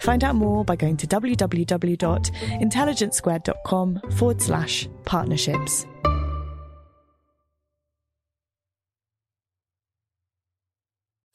Find out more by going to www.intelligencesquared.com forward slash partnerships.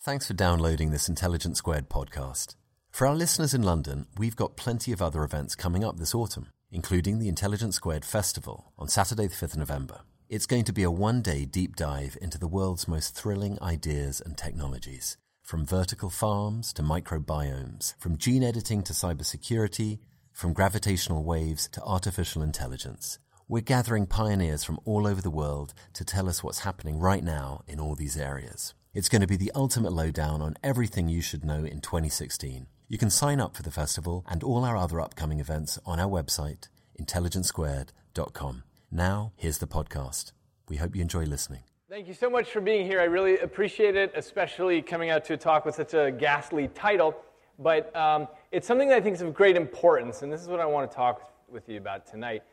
Thanks for downloading this Intelligence Squared podcast. For our listeners in London, we've got plenty of other events coming up this autumn, including the Intelligence Squared Festival on Saturday, the 5th of November. It's going to be a one day deep dive into the world's most thrilling ideas and technologies, from vertical farms to microbiomes, from gene editing to cybersecurity, from gravitational waves to artificial intelligence. We're gathering pioneers from all over the world to tell us what's happening right now in all these areas. It's going to be the ultimate lowdown on everything you should know in 2016. You can sign up for the festival and all our other upcoming events on our website, intelligencesquared.com. Now, here's the podcast. We hope you enjoy listening. Thank you so much for being here. I really appreciate it, especially coming out to a talk with such a ghastly title. But um, it's something that I think is of great importance, and this is what I want to talk with you about tonight.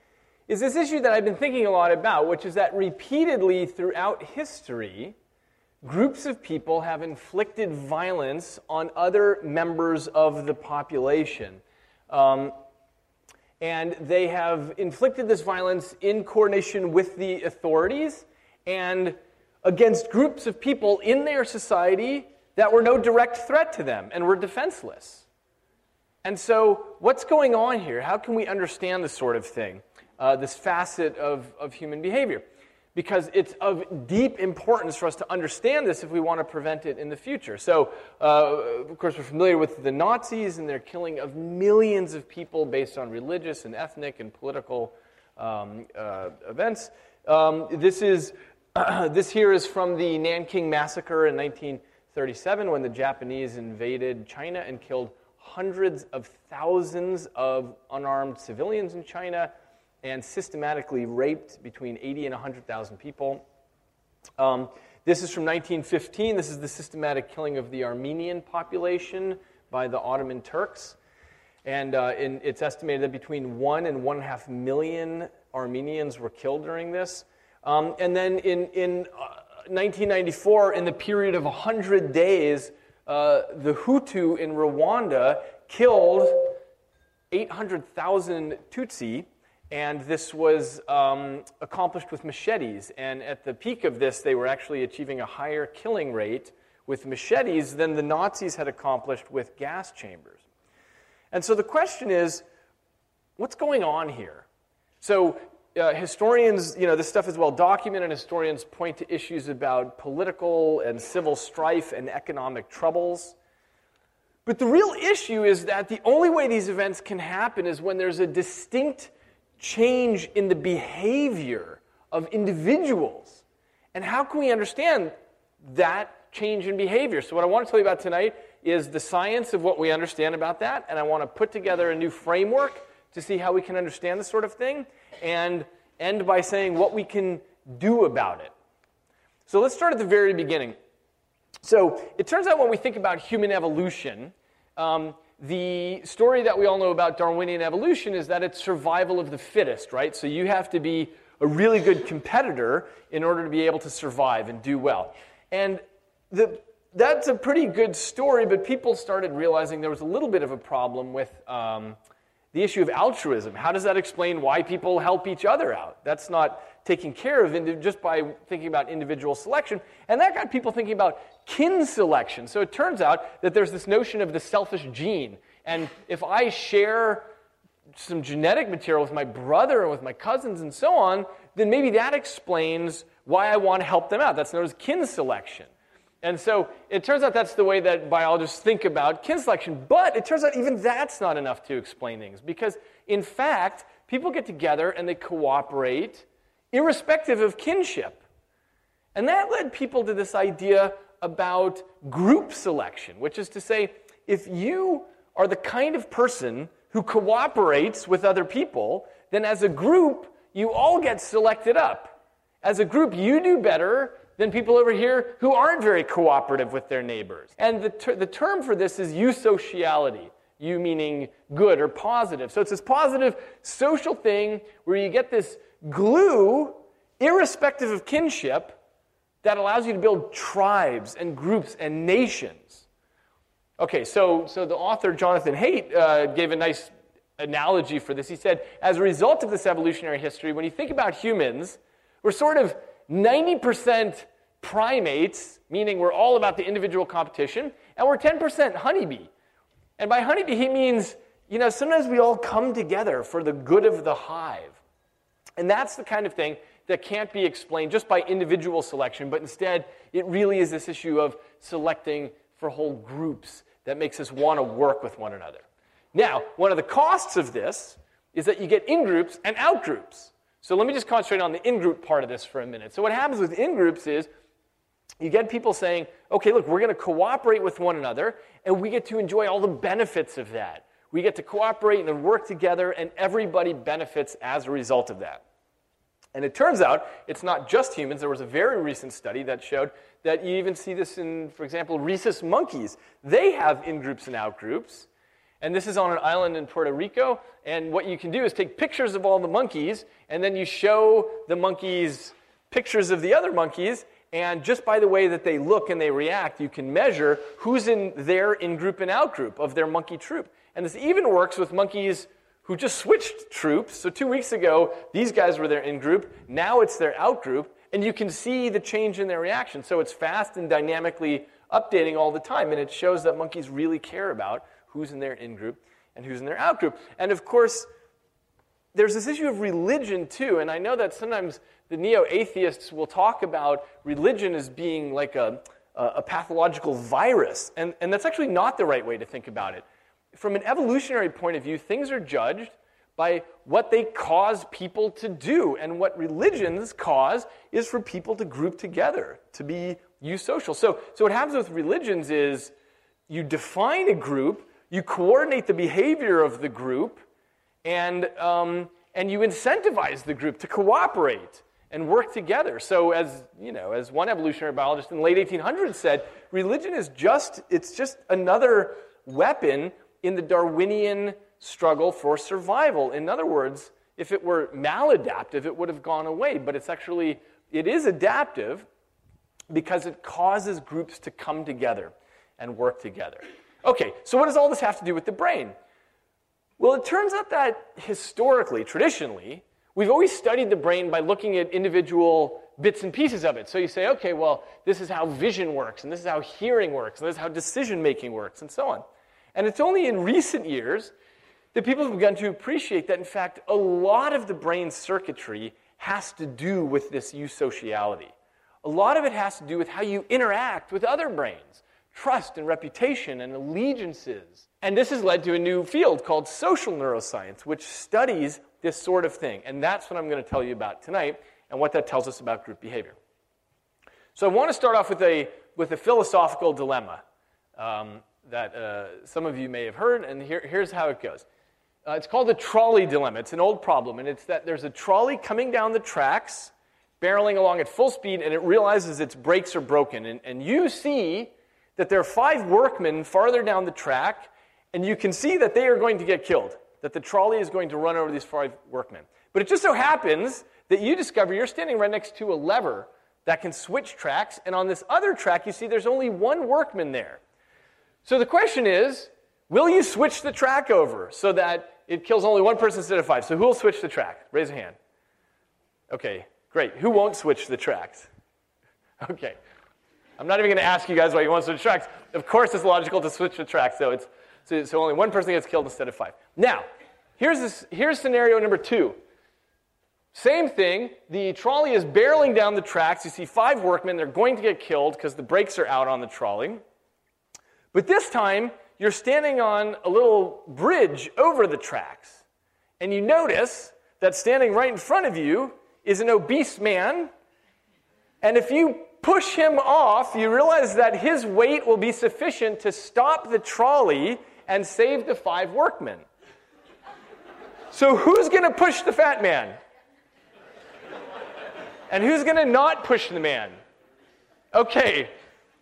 Is this issue that I've been thinking a lot about, which is that repeatedly throughout history, groups of people have inflicted violence on other members of the population. Um, and they have inflicted this violence in coordination with the authorities and against groups of people in their society that were no direct threat to them and were defenseless. And so, what's going on here? How can we understand this sort of thing, uh, this facet of, of human behavior? because it's of deep importance for us to understand this if we want to prevent it in the future. So, uh, of course, we're familiar with the Nazis and their killing of millions of people based on religious and ethnic and political um, uh, events. Um, this, is, uh, this here is from the Nanking Massacre in 1937 when the Japanese invaded China and killed hundreds of thousands of unarmed civilians in China and systematically raped between 80 and 100,000 people. Um, this is from 1915. This is the systematic killing of the Armenian population by the Ottoman Turks. And uh, in, it's estimated that between one and one and a half million Armenians were killed during this. Um, and then in, in uh, 1994, in the period of 100 days, uh, the Hutu in Rwanda killed 800,000 Tutsi and this was um, accomplished with machetes. And at the peak of this, they were actually achieving a higher killing rate with machetes than the Nazis had accomplished with gas chambers. And so the question is what's going on here? So, uh, historians, you know, this stuff is well documented. Historians point to issues about political and civil strife and economic troubles. But the real issue is that the only way these events can happen is when there's a distinct change in the behavior of individuals. And how can we understand that change in behavior? So, what I want to tell you about tonight is the science of what we understand about that, and I want to put together a new framework to see how we can understand this sort of thing, and end by saying what we can do about it. So, let's start at the very beginning. So, it turns out when we think about human evolution, um, the story that we all know about Darwinian evolution is that it's survival of the fittest, right? So you have to be a really good competitor in order to be able to survive and do well. And the, that's a pretty good story, but people started realizing there was a little bit of a problem with um, the issue of altruism. How does that explain why people help each other out? That's not taken care of just by thinking about individual selection. And that got people thinking about kin selection. So it turns out that there's this notion of the selfish gene. And if I share some genetic material with my brother and with my cousins and so on, then maybe that explains why I want to help them out. That's known as kin selection. And so it turns out that's the way that biologists think about kin selection. But it turns out even that's not enough to explain things because, in fact, people get together and they cooperate irrespective of kinship. And that led people to this idea about group selection, which is to say, if you are the kind of person who cooperates with other people, then as a group, you all get selected up. As a group, you do better than people over here who aren't very cooperative with their neighbors. And the, ter- the term for this is eusociality. You meaning good or positive. So it's this positive social thing where you get this glue, irrespective of kinship, that allows you to build tribes and groups and nations. Okay, so, so the author Jonathan Haidt uh, gave a nice analogy for this. He said, as a result of this evolutionary history, when you think about humans, we're sort of 90% primates, meaning we're all about the individual competition, and we're 10% honeybee. And by honeybee, he means, you know, sometimes we all come together for the good of the hive. And that's the kind of thing that can't be explained just by individual selection, but instead, it really is this issue of selecting for whole groups that makes us want to work with one another. Now, one of the costs of this is that you get in groups and out groups. So let me just concentrate on the in group part of this for a minute. So, what happens with in groups is you get people saying, okay, look, we're going to cooperate with one another, and we get to enjoy all the benefits of that. We get to cooperate and work together, and everybody benefits as a result of that. And it turns out it's not just humans. There was a very recent study that showed that you even see this in, for example, rhesus monkeys. They have in groups and out groups. And this is on an island in Puerto Rico. And what you can do is take pictures of all the monkeys, and then you show the monkeys pictures of the other monkeys. And just by the way that they look and they react, you can measure who's in their in group and out group of their monkey troop. And this even works with monkeys who just switched troops. So two weeks ago, these guys were their in group. Now it's their out group. And you can see the change in their reaction. So it's fast and dynamically updating all the time. And it shows that monkeys really care about who's in their in group and who's in their out group. And of course, there's this issue of religion too. And I know that sometimes the neo atheists will talk about religion as being like a, a pathological virus. And, and that's actually not the right way to think about it. From an evolutionary point of view, things are judged by what they cause people to do. And what religions cause is for people to group together, to be eusocial. So, so what happens with religions is you define a group you coordinate the behavior of the group, and, um, and you incentivize the group to cooperate and work together. So, as you know, as one evolutionary biologist in the late 1800s said, religion is just it's just another weapon in the Darwinian struggle for survival. In other words, if it were maladaptive, it would have gone away. But it's actually it is adaptive because it causes groups to come together and work together. Okay, so what does all this have to do with the brain? Well, it turns out that historically, traditionally, we've always studied the brain by looking at individual bits and pieces of it. So you say, okay, well, this is how vision works, and this is how hearing works, and this is how decision making works, and so on. And it's only in recent years that people have begun to appreciate that, in fact, a lot of the brain's circuitry has to do with this eusociality. A lot of it has to do with how you interact with other brains trust and reputation and allegiances. And this has led to a new field called social neuroscience, which studies this sort of thing. And that's what I'm going to tell you about tonight and what that tells us about group behavior. So I want to start off with a, with a philosophical dilemma um, that uh, some of you may have heard, and here, here's how it goes. Uh, it's called the trolley dilemma. It's an old problem, and it's that there's a trolley coming down the tracks, barreling along at full speed, and it realizes its brakes are broken. And, and you see that there are five workmen farther down the track, and you can see that they are going to get killed, that the trolley is going to run over these five workmen. But it just so happens that you discover you're standing right next to a lever that can switch tracks, and on this other track, you see there's only one workman there. So the question is will you switch the track over so that it kills only one person instead of five? So who will switch the track? Raise a hand. Okay, great. Who won't switch the tracks? Okay. I'm not even going to ask you guys why you want to switch tracks. Of course, it's logical to switch the tracks, so, it's, so, so only one person gets killed instead of five. Now, here's, this, here's scenario number two. Same thing, the trolley is barreling down the tracks. You see five workmen, they're going to get killed because the brakes are out on the trolley. But this time, you're standing on a little bridge over the tracks. And you notice that standing right in front of you is an obese man. And if you push him off, you realize that his weight will be sufficient to stop the trolley and save the five workmen. So, who's going to push the fat man? And who's going to not push the man? Okay,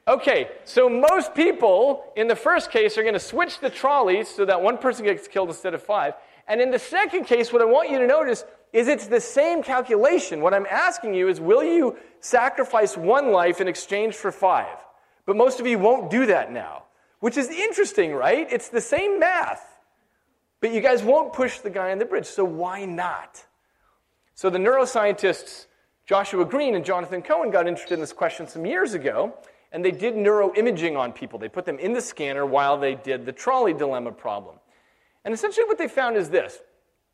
okay, so most people in the first case are going to switch the trolleys so that one person gets killed instead of five. And in the second case, what I want you to notice is it's the same calculation. What I'm asking you is will you sacrifice one life in exchange for five? But most of you won't do that now, which is interesting, right? It's the same math. But you guys won't push the guy on the bridge, so why not? So the neuroscientists Joshua Greene and Jonathan Cohen got interested in this question some years ago, and they did neuroimaging on people. They put them in the scanner while they did the trolley dilemma problem. And essentially, what they found is this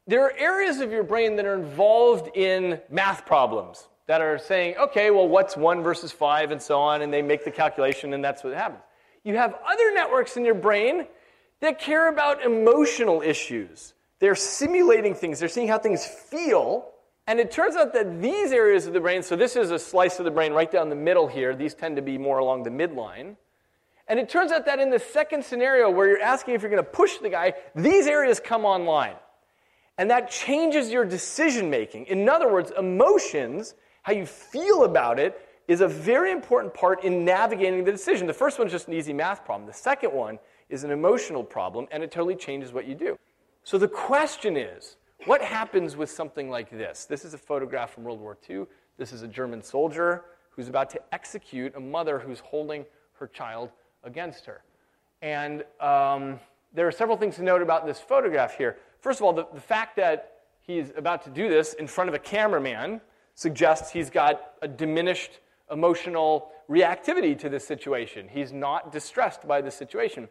there are areas of your brain that are involved in math problems that are saying, okay, well, what's one versus five, and so on, and they make the calculation, and that's what happens. You have other networks in your brain that care about emotional issues. They're simulating things, they're seeing how things feel and it turns out that these areas of the brain, so this is a slice of the brain right down the middle here, these tend to be more along the midline. And it turns out that in the second scenario where you're asking if you're going to push the guy, these areas come online. And that changes your decision making. In other words, emotions, how you feel about it, is a very important part in navigating the decision. The first one is just an easy math problem. The second one is an emotional problem, and it totally changes what you do. So the question is what happens with something like this? This is a photograph from World War II. This is a German soldier who's about to execute a mother who's holding her child against her. And um, there are several things to note about this photograph here. First of all, the, the fact that he's about to do this in front of a cameraman suggests he's got a diminished emotional reactivity to this situation. He's not distressed by the situation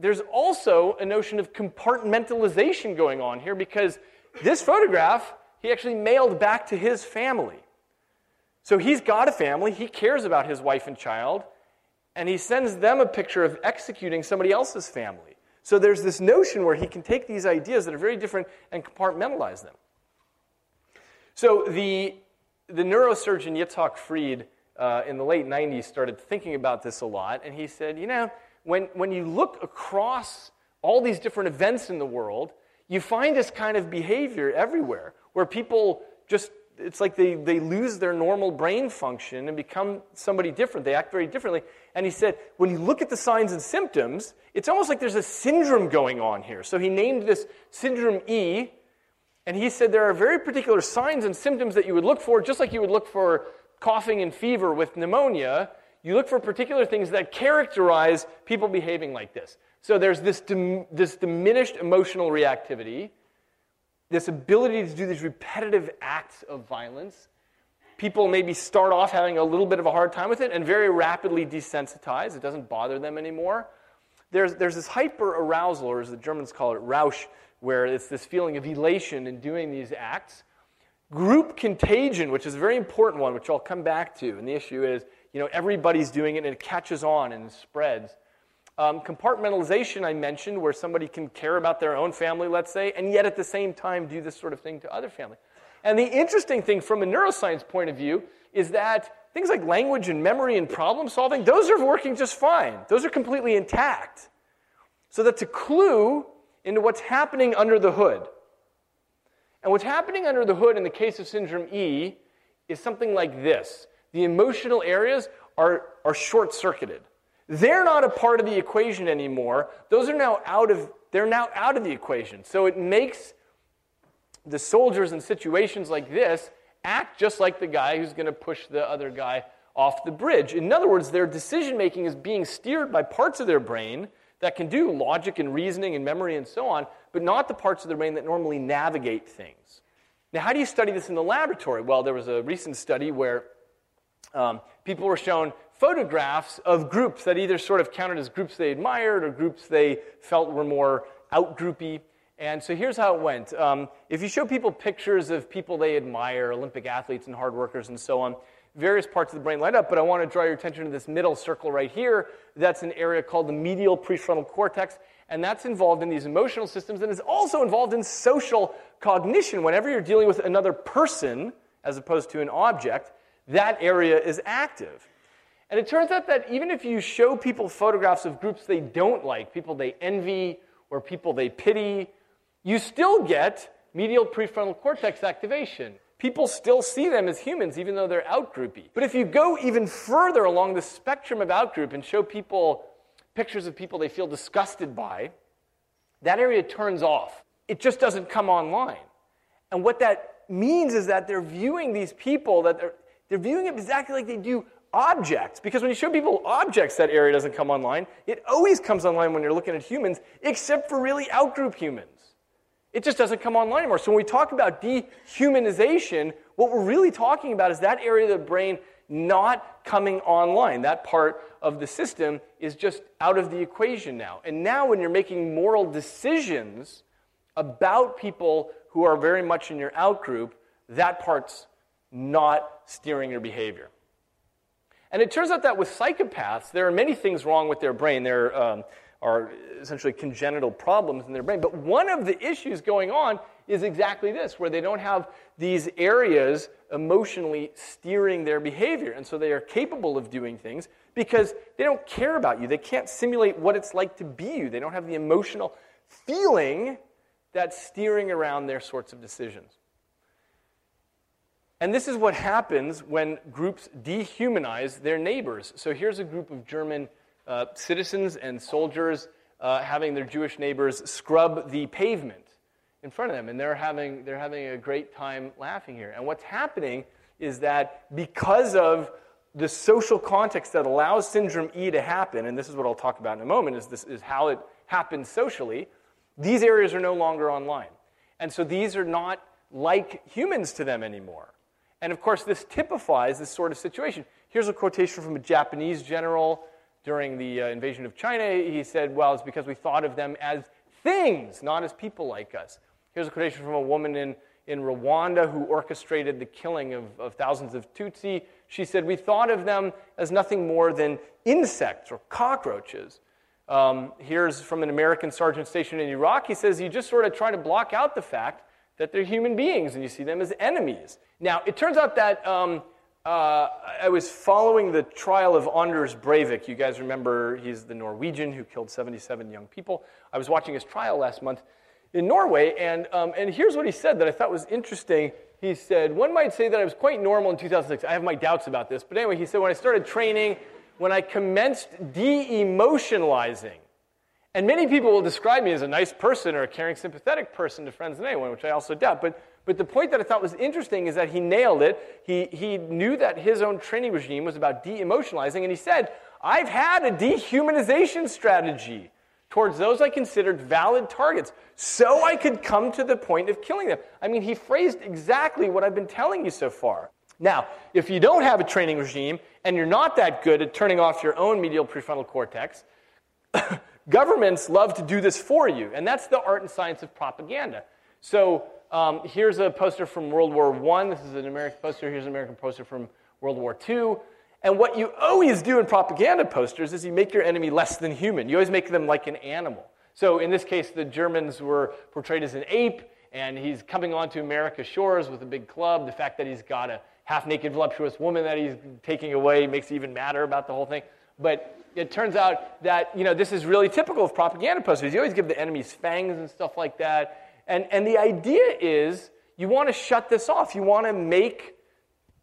there's also a notion of compartmentalization going on here because this photograph he actually mailed back to his family. So he's got a family, he cares about his wife and child, and he sends them a picture of executing somebody else's family. So there's this notion where he can take these ideas that are very different and compartmentalize them. So the, the neurosurgeon Yitzhak Fried uh, in the late 90s started thinking about this a lot, and he said, you know, when, when you look across all these different events in the world, you find this kind of behavior everywhere where people just, it's like they, they lose their normal brain function and become somebody different. They act very differently. And he said, when you look at the signs and symptoms, it's almost like there's a syndrome going on here. So he named this syndrome E. And he said there are very particular signs and symptoms that you would look for, just like you would look for coughing and fever with pneumonia you look for particular things that characterize people behaving like this. So there's this, dim- this diminished emotional reactivity, this ability to do these repetitive acts of violence. People maybe start off having a little bit of a hard time with it and very rapidly desensitize. It doesn't bother them anymore. There's, there's this hyper arousal, or as the Germans call it, Rausch, where it's this feeling of elation in doing these acts. Group contagion, which is a very important one, which I'll come back to. And the issue is you know, everybody's doing it and it catches on and spreads. Um, compartmentalization, I mentioned, where somebody can care about their own family, let's say, and yet at the same time do this sort of thing to other family. And the interesting thing from a neuroscience point of view is that things like language and memory and problem solving, those are working just fine. Those are completely intact. So that's a clue into what's happening under the hood. And what's happening under the hood in the case of syndrome E is something like this the emotional areas are, are short circuited. They're not a part of the equation anymore. Those are now out of, they're now out of the equation. So it makes the soldiers in situations like this act just like the guy who's going to push the other guy off the bridge. In other words, their decision making is being steered by parts of their brain that can do logic and reasoning and memory and so on, but not the parts of the brain that normally navigate things. Now, how do you study this in the laboratory? Well, there was a recent study where um, people were shown photographs of groups that either sort of counted as groups they admired or groups they felt were more outgroupy. And so here's how it went. Um, if you show people pictures of people they admire, Olympic athletes and hard workers and so on, various parts of the brain light up, but I want to draw your attention to this middle circle right here. That's an area called the medial prefrontal cortex, and that's involved in these emotional systems and is also involved in social cognition. Whenever you're dealing with another person as opposed to an object, that area is active. And it turns out that even if you show people photographs of groups they don't like, people they envy, or people they pity, you still get medial prefrontal cortex activation. People still see them as humans, even though they're outgroupy. But if you go even further along the spectrum of outgroup and show people pictures of people they feel disgusted by, that area turns off. It just doesn't come online. And what that means is that they're viewing these people, that they're, they're viewing them exactly like they do objects. Because when you show people objects, that area doesn't come online. It always comes online when you're looking at humans, except for really outgroup humans. It just doesn't come online anymore. So when we talk about dehumanization, what we're really talking about is that area of the brain not coming online. That part of the system is just out of the equation now. And now, when you're making moral decisions about people who are very much in your outgroup, that part's not steering your behavior. And it turns out that with psychopaths, there are many things wrong with their brain. There um, are essentially congenital problems in their brain. But one of the issues going on is exactly this, where they don't have these areas emotionally steering their behavior. And so they are capable of doing things because they don't care about you. They can't simulate what it's like to be you. They don't have the emotional feeling that's steering around their sorts of decisions. And this is what happens when groups dehumanize their neighbors. So here's a group of German uh, citizens and soldiers uh, having their Jewish neighbors scrub the pavement in front of them, and they're having, they're having a great time laughing here. And what's happening is that because of the social context that allows syndrome E to happen, and this is what I'll talk about in a moment, is, this, is how it happens socially, these areas are no longer online. And so these are not like humans to them anymore. And of course, this typifies this sort of situation. Here's a quotation from a Japanese general during the uh, invasion of China. He said, Well, it's because we thought of them as things, not as people like us. Here's a quotation from a woman in, in Rwanda who orchestrated the killing of, of thousands of Tutsi. She said, We thought of them as nothing more than insects or cockroaches. Um, here's from an American sergeant stationed in Iraq. He says, You just sort of try to block out the fact that they're human beings and you see them as enemies. Now, it turns out that um, uh, I was following the trial of Anders Breivik. You guys remember he's the Norwegian who killed 77 young people. I was watching his trial last month in Norway, and, um, and here's what he said that I thought was interesting. He said, One might say that I was quite normal in 2006. I have my doubts about this, but anyway, he said, When I started training, when I commenced de emotionalizing, and many people will describe me as a nice person or a caring, sympathetic person to friends and anyone, which I also doubt. But, but the point that I thought was interesting is that he nailed it. He, he knew that his own training regime was about de emotionalizing, and he said, I've had a dehumanization strategy towards those I considered valid targets so I could come to the point of killing them. I mean, he phrased exactly what I've been telling you so far. Now, if you don't have a training regime and you're not that good at turning off your own medial prefrontal cortex, governments love to do this for you, and that's the art and science of propaganda. So um, here's a poster from World War I. This is an American poster. Here's an American poster from World War II. And what you always do in propaganda posters is you make your enemy less than human. You always make them like an animal. So in this case, the Germans were portrayed as an ape, and he's coming onto America's shores with a big club. The fact that he's got a half naked, voluptuous woman that he's taking away makes even madder about the whole thing. But it turns out that you know, this is really typical of propaganda posters. You always give the enemies fangs and stuff like that. And, and the idea is you want to shut this off. You want to make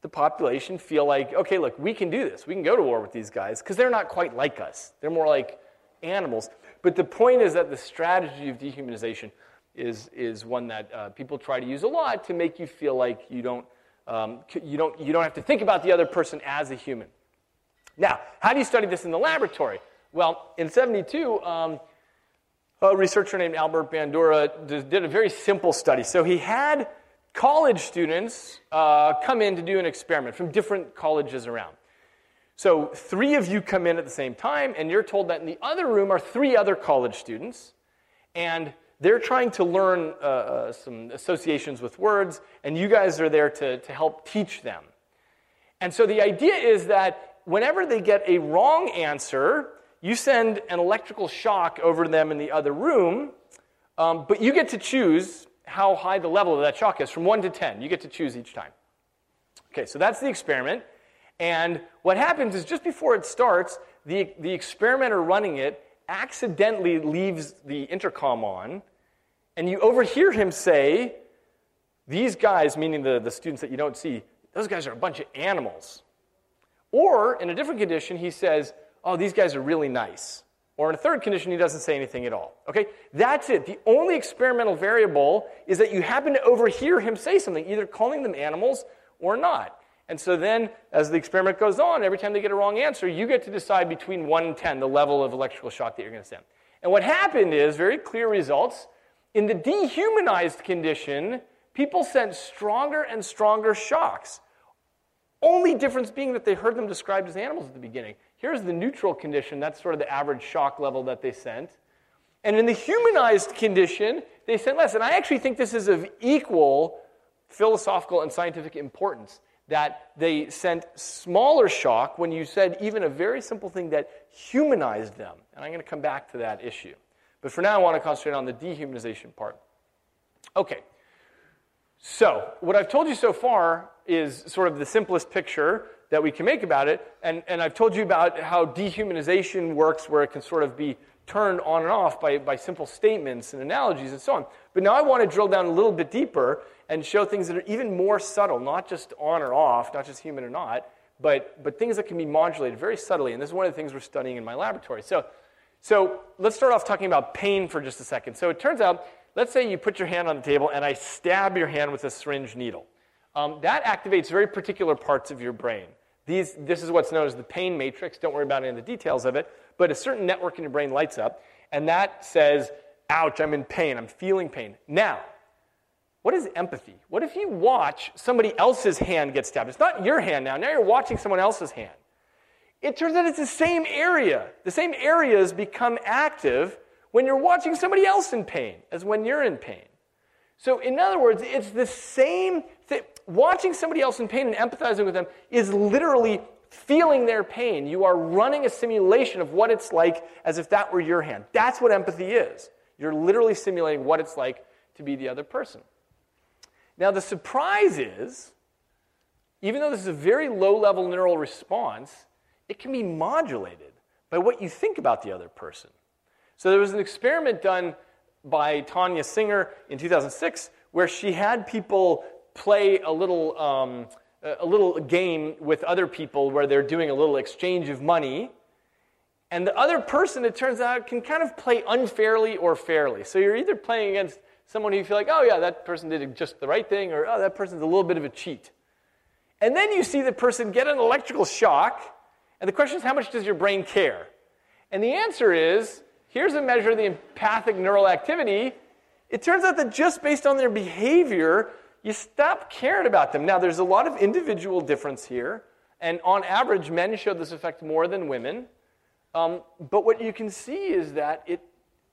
the population feel like, okay, look, we can do this. We can go to war with these guys because they're not quite like us. They're more like animals. But the point is that the strategy of dehumanization is, is one that uh, people try to use a lot to make you feel like you don't, um, you, don't, you don't have to think about the other person as a human. Now, how do you study this in the laboratory? Well, in 72, um, a researcher named Albert Bandura did a very simple study. So he had college students uh, come in to do an experiment from different colleges around. So three of you come in at the same time, and you're told that in the other room are three other college students, and they're trying to learn uh, uh, some associations with words, and you guys are there to, to help teach them. And so the idea is that whenever they get a wrong answer, you send an electrical shock over them in the other room, um, but you get to choose how high the level of that shock is from 1 to 10. You get to choose each time. Okay, so that's the experiment. And what happens is just before it starts, the, the experimenter running it accidentally leaves the intercom on, and you overhear him say, These guys, meaning the, the students that you don't see, those guys are a bunch of animals. Or in a different condition, he says, Oh, these guys are really nice. Or in a third condition, he doesn't say anything at all. Okay? That's it. The only experimental variable is that you happen to overhear him say something, either calling them animals or not. And so then, as the experiment goes on, every time they get a wrong answer, you get to decide between 1 and 10 the level of electrical shock that you're going to send. And what happened is very clear results. In the dehumanized condition, people sent stronger and stronger shocks. Only difference being that they heard them described as animals at the beginning. Here's the neutral condition, that's sort of the average shock level that they sent. And in the humanized condition, they sent less. And I actually think this is of equal philosophical and scientific importance that they sent smaller shock when you said even a very simple thing that humanized them. And I'm going to come back to that issue. But for now, I want to concentrate on the dehumanization part. Okay. So, what I've told you so far is sort of the simplest picture that we can make about it. And, and I've told you about how dehumanization works, where it can sort of be turned on and off by, by simple statements and analogies and so on. But now I want to drill down a little bit deeper and show things that are even more subtle, not just on or off, not just human or not, but, but things that can be modulated very subtly. And this is one of the things we're studying in my laboratory. So, so let's start off talking about pain for just a second. So it turns out, let's say you put your hand on the table and I stab your hand with a syringe needle. Um, that activates very particular parts of your brain. These, this is what's known as the pain matrix. Don't worry about any of the details of it. But a certain network in your brain lights up, and that says, ouch, I'm in pain, I'm feeling pain. Now, what is empathy? What if you watch somebody else's hand get stabbed? It's not your hand now, now you're watching someone else's hand. It turns out it's the same area. The same areas become active when you're watching somebody else in pain as when you're in pain. So, in other words, it's the same. Watching somebody else in pain and empathizing with them is literally feeling their pain. You are running a simulation of what it's like as if that were your hand. That's what empathy is. You're literally simulating what it's like to be the other person. Now, the surprise is, even though this is a very low level neural response, it can be modulated by what you think about the other person. So, there was an experiment done by Tania Singer in 2006 where she had people play a little, um, a little game with other people where they're doing a little exchange of money. And the other person, it turns out, can kind of play unfairly or fairly. So you're either playing against someone who you feel like, oh, yeah, that person did just the right thing, or oh, that person's a little bit of a cheat. And then you see the person get an electrical shock, and the question is, how much does your brain care? And the answer is here's a measure of the empathic neural activity. It turns out that just based on their behavior, you stop caring about them. Now, there's a lot of individual difference here, and on average, men show this effect more than women. Um, but what you can see is that it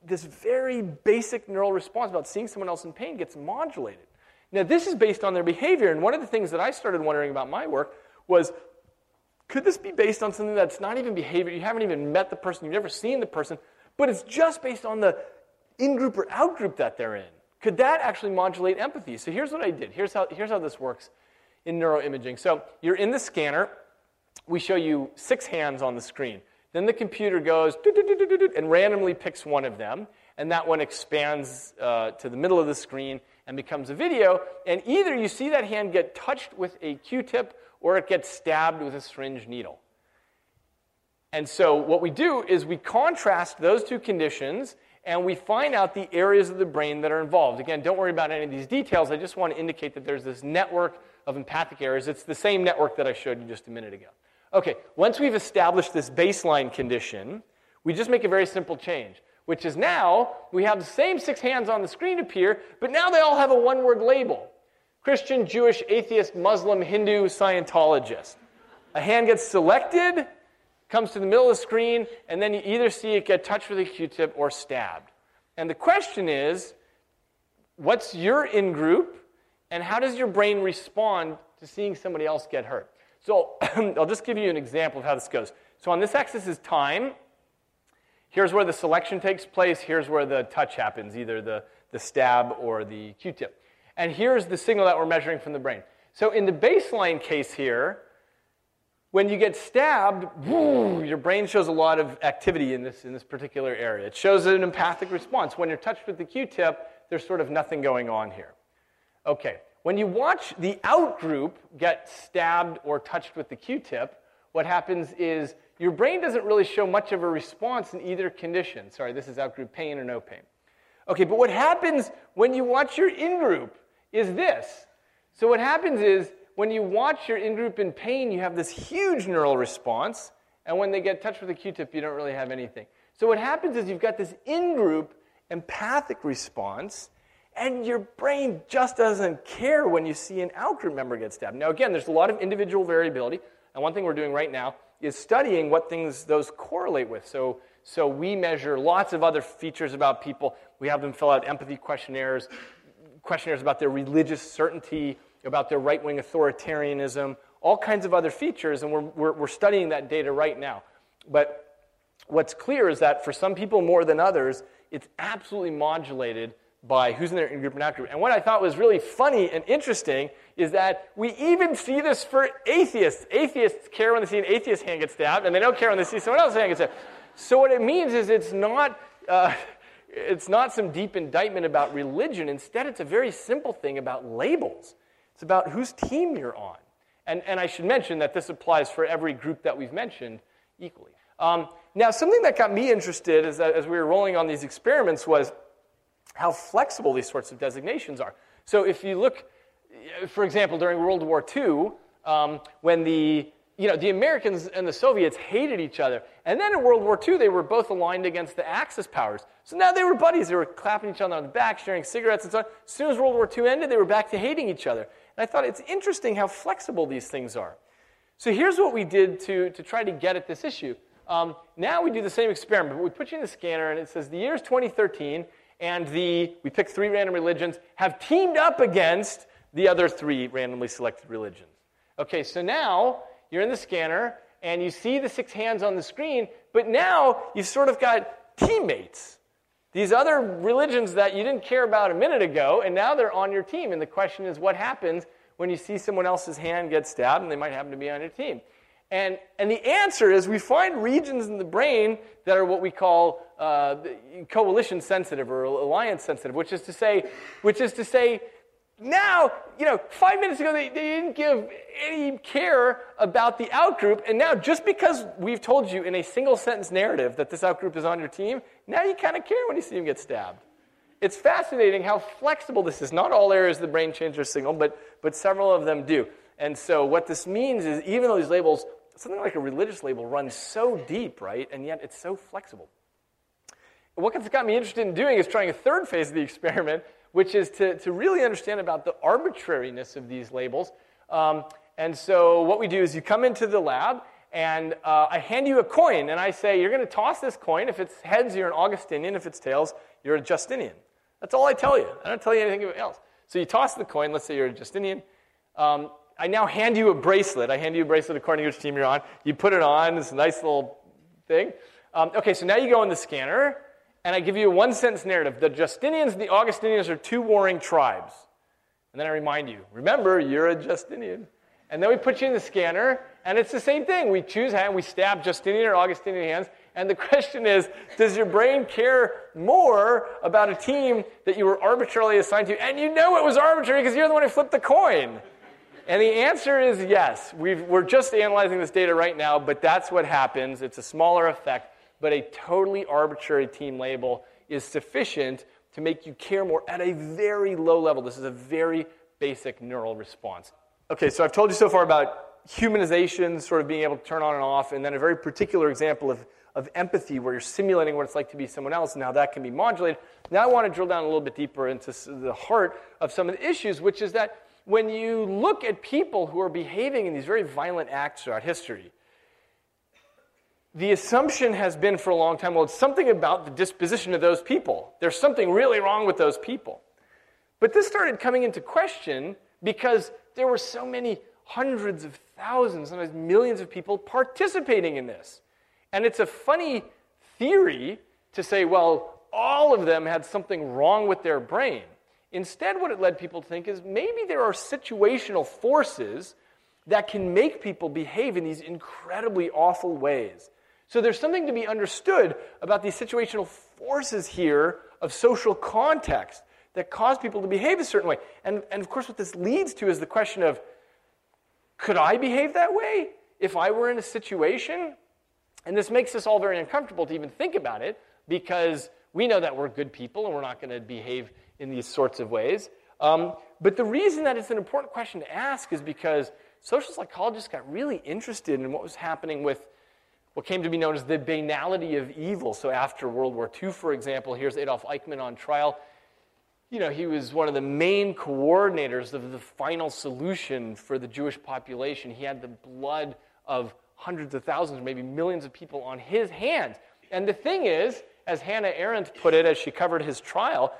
this very basic neural response about seeing someone else in pain gets modulated. Now, this is based on their behavior, and one of the things that I started wondering about my work was could this be based on something that's not even behavior? You haven't even met the person, you've never seen the person, but it's just based on the in group or out group that they're in. Could that actually modulate empathy? So here's what I did. Here's how, here's how this works in neuroimaging. So you're in the scanner. We show you six hands on the screen. Then the computer goes and randomly picks one of them, and that one expands uh, to the middle of the screen and becomes a video. And either you see that hand get touched with a Q tip or it gets stabbed with a syringe needle. And so, what we do is we contrast those two conditions and we find out the areas of the brain that are involved. Again, don't worry about any of these details. I just want to indicate that there's this network of empathic areas. It's the same network that I showed you just a minute ago. Okay, once we've established this baseline condition, we just make a very simple change, which is now we have the same six hands on the screen appear, but now they all have a one word label Christian, Jewish, atheist, Muslim, Hindu, Scientologist. A hand gets selected, comes to the middle of the screen, and then you either see it get touched with a Q tip or stabbed. And the question is what's your in group, and how does your brain respond to seeing somebody else get hurt? So I'll just give you an example of how this goes. So on this axis is time. Here's where the selection takes place. Here's where the touch happens, either the, the stab or the Q tip. And here's the signal that we're measuring from the brain. So in the baseline case here, when you get stabbed, your brain shows a lot of activity in this, in this particular area. It shows an empathic response. When you're touched with the Q tip, there's sort of nothing going on here. Okay, when you watch the out group get stabbed or touched with the Q tip, what happens is your brain doesn't really show much of a response in either condition. Sorry, this is out group pain or no pain. Okay, but what happens when you watch your in group is this. So, what happens is when you watch your in group in pain, you have this huge neural response, and when they get touched with a Q tip, you don't really have anything. So, what happens is you've got this in group empathic response, and your brain just doesn't care when you see an out group member get stabbed. Now, again, there's a lot of individual variability, and one thing we're doing right now is studying what things those correlate with. So, so we measure lots of other features about people. We have them fill out empathy questionnaires, questionnaires about their religious certainty, about their right wing authoritarianism, all kinds of other features, and we're, we're, we're studying that data right now. But what's clear is that for some people more than others, it's absolutely modulated by who's in their in group and out group. And what I thought was really funny and interesting is that we even see this for atheists. Atheists care when they see an atheist hand get stabbed, and they don't care when they see someone else's hand get stabbed. So what it means is it's not. Uh, it's not some deep indictment about religion. Instead, it's a very simple thing about labels. It's about whose team you're on. And, and I should mention that this applies for every group that we've mentioned equally. Um, now, something that got me interested as, as we were rolling on these experiments was how flexible these sorts of designations are. So if you look, for example, during World War II, um, when the you know, the Americans and the Soviets hated each other. And then in World War II, they were both aligned against the Axis powers. So now they were buddies. They were clapping each other on the back, sharing cigarettes and so on. As soon as World War II ended, they were back to hating each other. And I thought it's interesting how flexible these things are. So here's what we did to, to try to get at this issue. Um, now we do the same experiment, but we put you in the scanner, and it says the year is 2013, and the, we pick three random religions, have teamed up against the other three randomly selected religions. Okay, so now you're in the scanner, and you see the six hands on the screen, but now you've sort of got teammates. These other religions that you didn't care about a minute ago, and now they're on your team. And the question is, what happens when you see someone else's hand get stabbed and they might happen to be on your team? And, and the answer is we find regions in the brain that are what we call uh, coalition sensitive or alliance sensitive, which is to say, which is to say, now, you know, five minutes ago they, they didn't give any care about the outgroup, and now just because we've told you in a single sentence narrative that this outgroup is on your team, now you kind of care when you see him get stabbed. It's fascinating how flexible this is. Not all areas of the brain change their signal, but, but several of them do. And so what this means is even though these labels, something like a religious label, runs so deep, right, and yet it's so flexible. What's got me interested in doing is trying a third phase of the experiment, which is to, to really understand about the arbitrariness of these labels. Um, and so what we do is you come into the lab, and uh, I hand you a coin, and I say, you're going to toss this coin. If it's heads, you're an Augustinian. If it's tails, you're a Justinian. That's all I tell you. I don't tell you anything else. So you toss the coin. Let's say you're a Justinian. Um, I now hand you a bracelet. I hand you a bracelet according to which team you're on. You put it on, It's a nice little thing. Um, okay, so now you go in the scanner, and I give you a one sentence narrative. The Justinians and the Augustinians are two warring tribes. And then I remind you, remember, you're a Justinian. And then we put you in the scanner, and it's the same thing. We choose hand, we stab Justinian or Augustinian hands, and the question is, does your brain care more about a team that you were arbitrarily assigned to? And you know it was arbitrary because you're the one who flipped the coin. And the answer is yes. we are just analyzing this data right now, but that's what happens. It's a smaller effect but a totally arbitrary team label is sufficient to make you care more at a very low level. This is a very basic neural response. Okay, so I've told you so far about humanization, sort of being able to turn on and off, and then a very particular example of, of empathy where you're simulating what it's like to be someone else and how that can be modulated. Now I want to drill down a little bit deeper into the heart of some of the issues, which is that when you look at people who are behaving in these very violent acts throughout history, the assumption has been for a long time well, it's something about the disposition of those people. There's something really wrong with those people. But this started coming into question because there were so many hundreds of thousands, sometimes millions of people participating in this. And it's a funny theory to say, well, all of them had something wrong with their brain. Instead, what it led people to think is maybe there are situational forces that can make people behave in these incredibly awful ways. So there's something to be understood about these situational forces here of social context that cause people to behave a certain way. And, and of course, what this leads to is the question of could I behave that way if I were in a situation? And this makes us all very uncomfortable to even think about it because we know that we're good people and we're not going to behave in these sorts of ways. Um, but the reason that it's an important question to ask is because social psychologists got really interested in what was happening with what came to be known as the banality of evil. So after World War II, for example, here's Adolf Eichmann on trial. You know, he was one of the main coordinators of the final solution for the Jewish population. He had the blood of hundreds of thousands, maybe millions of people on his hands. And the thing is, as Hannah Arendt put it as she covered his trial,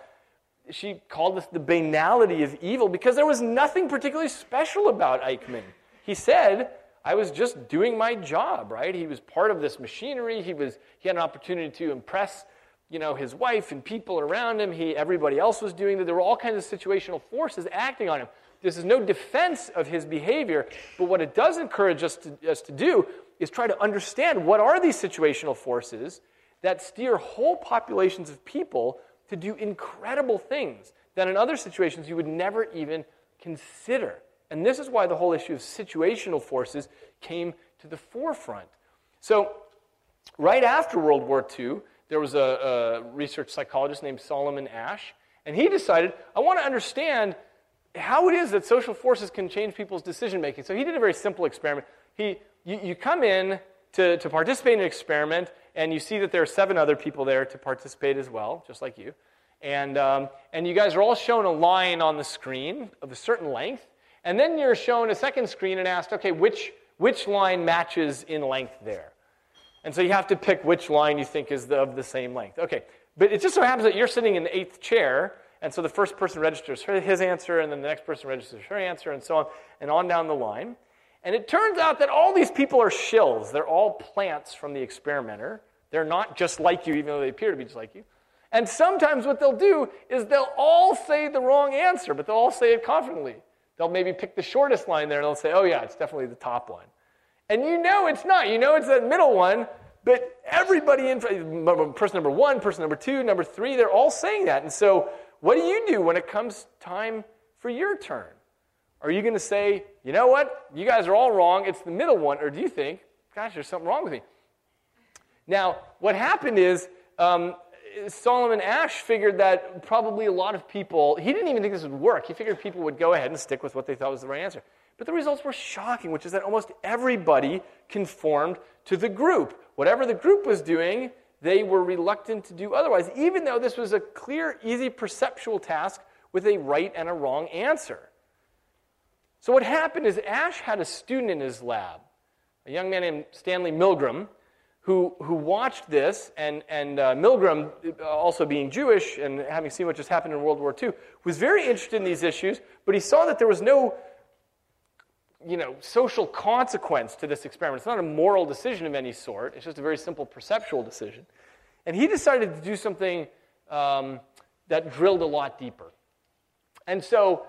she called this the banality of evil because there was nothing particularly special about Eichmann. He said, I was just doing my job, right? He was part of this machinery. He, was, he had an opportunity to impress you know, his wife and people around him. He, everybody else was doing that. There were all kinds of situational forces acting on him. This is no defense of his behavior, but what it does encourage us to, us to do is try to understand what are these situational forces that steer whole populations of people to do incredible things that in other situations you would never even consider. And this is why the whole issue of situational forces came to the forefront. So, right after World War II, there was a, a research psychologist named Solomon Asch, and he decided, I want to understand how it is that social forces can change people's decision making. So he did a very simple experiment. He, you, you come in to, to participate in an experiment, and you see that there are seven other people there to participate as well, just like you. And, um, and you guys are all shown a line on the screen of a certain length. And then you're shown a second screen and asked, okay, which, which line matches in length there? And so you have to pick which line you think is the, of the same length. Okay, but it just so happens that you're sitting in the eighth chair, and so the first person registers his answer, and then the next person registers her answer, and so on, and on down the line. And it turns out that all these people are shills. They're all plants from the experimenter. They're not just like you, even though they appear to be just like you. And sometimes what they'll do is they'll all say the wrong answer, but they'll all say it confidently. They'll maybe pick the shortest line there and they'll say, oh, yeah, it's definitely the top one. And you know it's not. You know it's that middle one, but everybody in person number one, person number two, number three, they're all saying that. And so, what do you do when it comes time for your turn? Are you going to say, you know what, you guys are all wrong, it's the middle one, or do you think, gosh, there's something wrong with me? Now, what happened is um, Solomon Asch figured that probably a lot of people, he didn't even think this would work. He figured people would go ahead and stick with what they thought was the right answer. But the results were shocking, which is that almost everybody conformed to the group. Whatever the group was doing, they were reluctant to do otherwise, even though this was a clear, easy perceptual task with a right and a wrong answer. So, what happened is Asch had a student in his lab, a young man named Stanley Milgram, who, who watched this, and, and uh, Milgram, uh, also being Jewish and having seen what just happened in World War II, was very interested in these issues, but he saw that there was no you know, social consequence to this experiment. It's not a moral decision of any sort, it's just a very simple perceptual decision. And he decided to do something um, that drilled a lot deeper. And so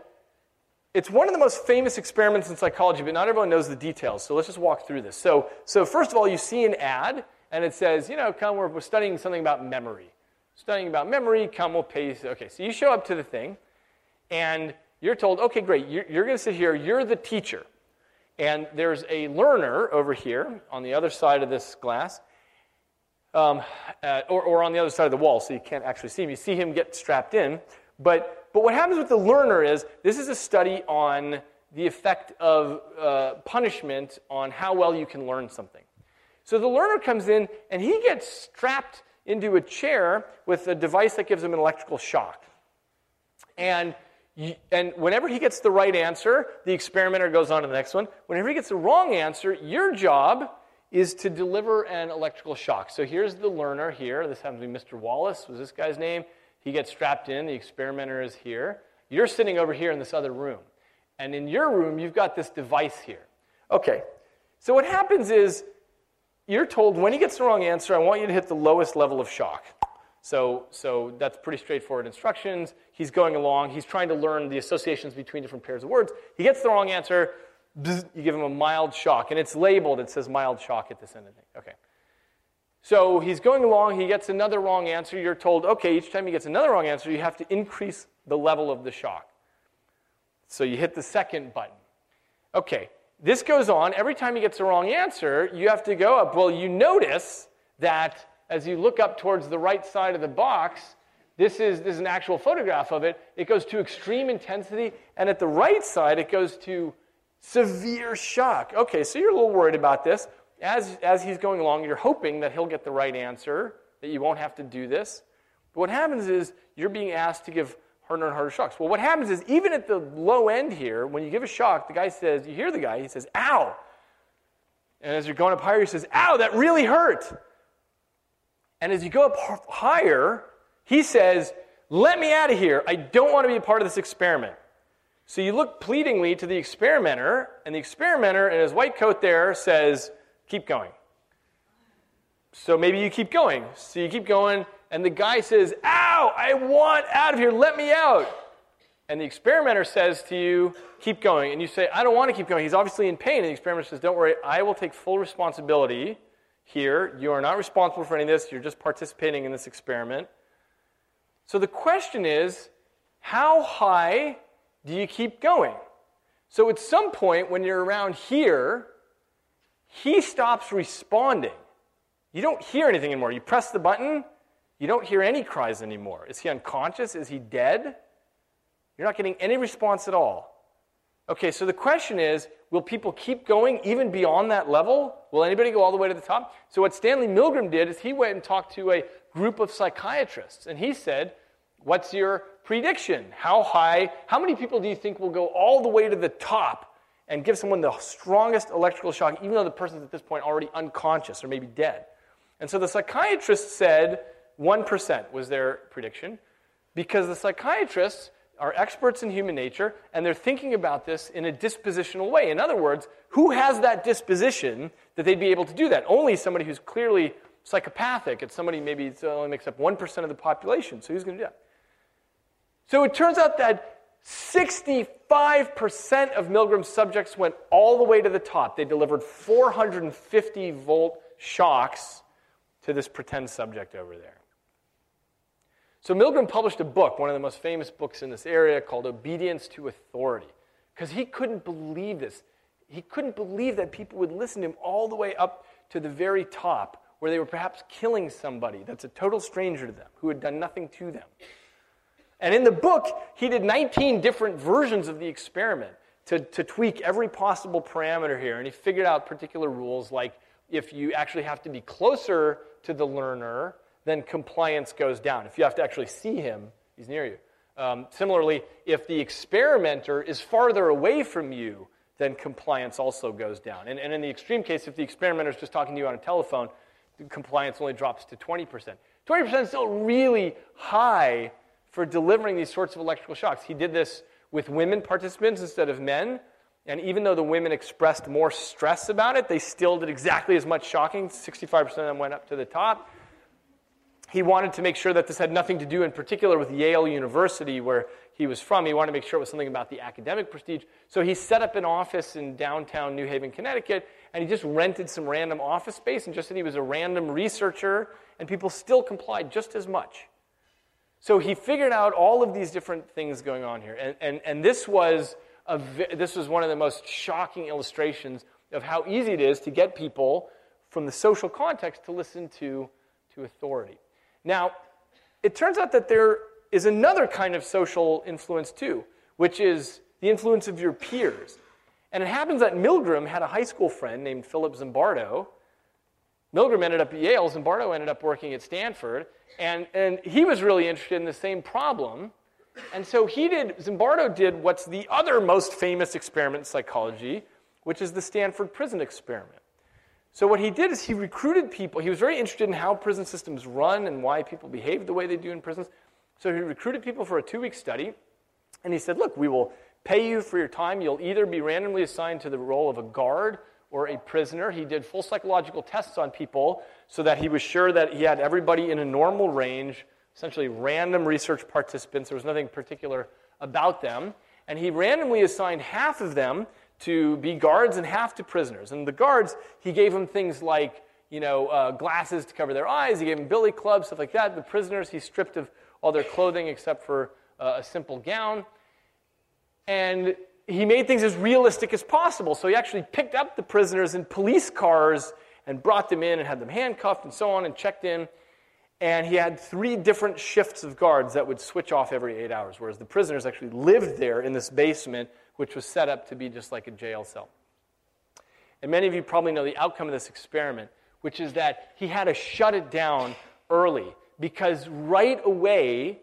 it's one of the most famous experiments in psychology, but not everyone knows the details. So let's just walk through this. So, so first of all, you see an ad, and it says, you know, come, we're, we're studying something about memory. Studying about memory, come, we'll pay. You. Okay, so you show up to the thing, and you're told, okay, great, you're, you're going to sit here, you're the teacher. And there's a learner over here on the other side of this glass, um, uh, or, or on the other side of the wall, so you can't actually see him. You see him get strapped in. But but what happens with the learner is this is a study on the effect of uh, punishment on how well you can learn something. So the learner comes in and he gets strapped into a chair with a device that gives him an electrical shock. And, and whenever he gets the right answer, the experimenter goes on to the next one. Whenever he gets the wrong answer, your job is to deliver an electrical shock. So here's the learner here. This happens to be Mr. Wallace, was this guy's name. He gets strapped in, the experimenter is here. You're sitting over here in this other room. And in your room, you've got this device here. Okay, so what happens is you're told when he gets the wrong answer, I want you to hit the lowest level of shock. So, so that's pretty straightforward instructions. He's going along, he's trying to learn the associations between different pairs of words. He gets the wrong answer, you give him a mild shock, and it's labeled, it says mild shock at this end of the thing. Okay. So he's going along, he gets another wrong answer. You're told, okay, each time he gets another wrong answer, you have to increase the level of the shock. So you hit the second button. Okay, this goes on. Every time he gets the wrong answer, you have to go up. Well, you notice that as you look up towards the right side of the box, this is, this is an actual photograph of it. It goes to extreme intensity, and at the right side, it goes to severe shock. Okay, so you're a little worried about this. As, as he's going along, you're hoping that he'll get the right answer, that you won't have to do this. But what happens is you're being asked to give harder and harder shocks. Well, what happens is even at the low end here, when you give a shock, the guy says, you hear the guy, he says, ow. And as you're going up higher, he says, ow, that really hurt. And as you go up higher, he says, let me out of here. I don't want to be a part of this experiment. So you look pleadingly to the experimenter, and the experimenter in his white coat there says, keep going. So maybe you keep going. So you keep going, and the guy says, Ow, I want out of here, let me out. And the experimenter says to you, Keep going. And you say, I don't want to keep going. He's obviously in pain. And the experimenter says, Don't worry, I will take full responsibility here. You are not responsible for any of this, you're just participating in this experiment. So the question is, how high do you keep going? So at some point, when you're around here, he stops responding. You don't hear anything anymore. You press the button, you don't hear any cries anymore. Is he unconscious? Is he dead? You're not getting any response at all. Okay, so the question is will people keep going even beyond that level? Will anybody go all the way to the top? So, what Stanley Milgram did is he went and talked to a group of psychiatrists, and he said, What's your prediction? How high, how many people do you think will go all the way to the top and give someone the strongest electrical shock, even though the person's at this point already unconscious or maybe dead? And so the psychiatrist said 1% was their prediction because the psychiatrists are experts in human nature and they're thinking about this in a dispositional way. In other words, who has that disposition that they'd be able to do that? Only somebody who's clearly psychopathic. It's somebody maybe it only makes up 1% of the population. So who's going to do that? So it turns out that 65% of Milgram's subjects went all the way to the top. They delivered 450 volt shocks to this pretend subject over there. So Milgram published a book, one of the most famous books in this area, called Obedience to Authority, because he couldn't believe this. He couldn't believe that people would listen to him all the way up to the very top, where they were perhaps killing somebody that's a total stranger to them, who had done nothing to them. And in the book, he did 19 different versions of the experiment to, to tweak every possible parameter here. And he figured out particular rules like if you actually have to be closer to the learner, then compliance goes down. If you have to actually see him, he's near you. Um, similarly, if the experimenter is farther away from you, then compliance also goes down. And, and in the extreme case, if the experimenter is just talking to you on a telephone, compliance only drops to 20%. 20% is still really high for delivering these sorts of electrical shocks. He did this with women participants instead of men. And even though the women expressed more stress about it, they still did exactly as much shocking. 65% of them went up to the top. He wanted to make sure that this had nothing to do, in particular, with Yale University, where he was from. He wanted to make sure it was something about the academic prestige. So he set up an office in downtown New Haven, Connecticut, and he just rented some random office space and just said he was a random researcher, and people still complied just as much. So he figured out all of these different things going on here. And, and, and this was a, this was one of the most shocking illustrations of how easy it is to get people from the social context to listen to, to authority. Now, it turns out that there is another kind of social influence too, which is the influence of your peers. And it happens that Milgram had a high school friend named Philip Zimbardo. Milgram ended up at Yale, Zimbardo ended up working at Stanford, and, and he was really interested in the same problem. And so he did, Zimbardo did what's the other most famous experiment in psychology, which is the Stanford prison experiment. So what he did is he recruited people. He was very interested in how prison systems run and why people behave the way they do in prisons. So he recruited people for a two-week study, and he said, "Look, we will pay you for your time. You'll either be randomly assigned to the role of a guard or a prisoner." He did full psychological tests on people so that he was sure that he had everybody in a normal range, essentially random research participants. There was nothing particular about them, and he randomly assigned half of them to be guards and half to prisoners. And the guards, he gave them things like, you know, uh, glasses to cover their eyes. He gave them billy clubs, stuff like that. The prisoners, he stripped of all their clothing except for uh, a simple gown. And he made things as realistic as possible. So he actually picked up the prisoners in police cars and brought them in and had them handcuffed and so on and checked in. And he had three different shifts of guards that would switch off every eight hours, whereas the prisoners actually lived there in this basement which was set up to be just like a jail cell. And many of you probably know the outcome of this experiment, which is that he had to shut it down early because right away,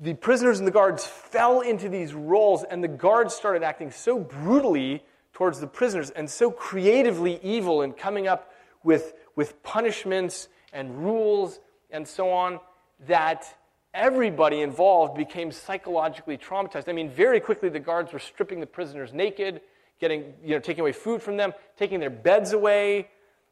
the prisoners and the guards fell into these roles, and the guards started acting so brutally towards the prisoners and so creatively evil in coming up with, with punishments and rules and so on that everybody involved became psychologically traumatized. I mean, very quickly the guards were stripping the prisoners naked, getting, you know, taking away food from them, taking their beds away,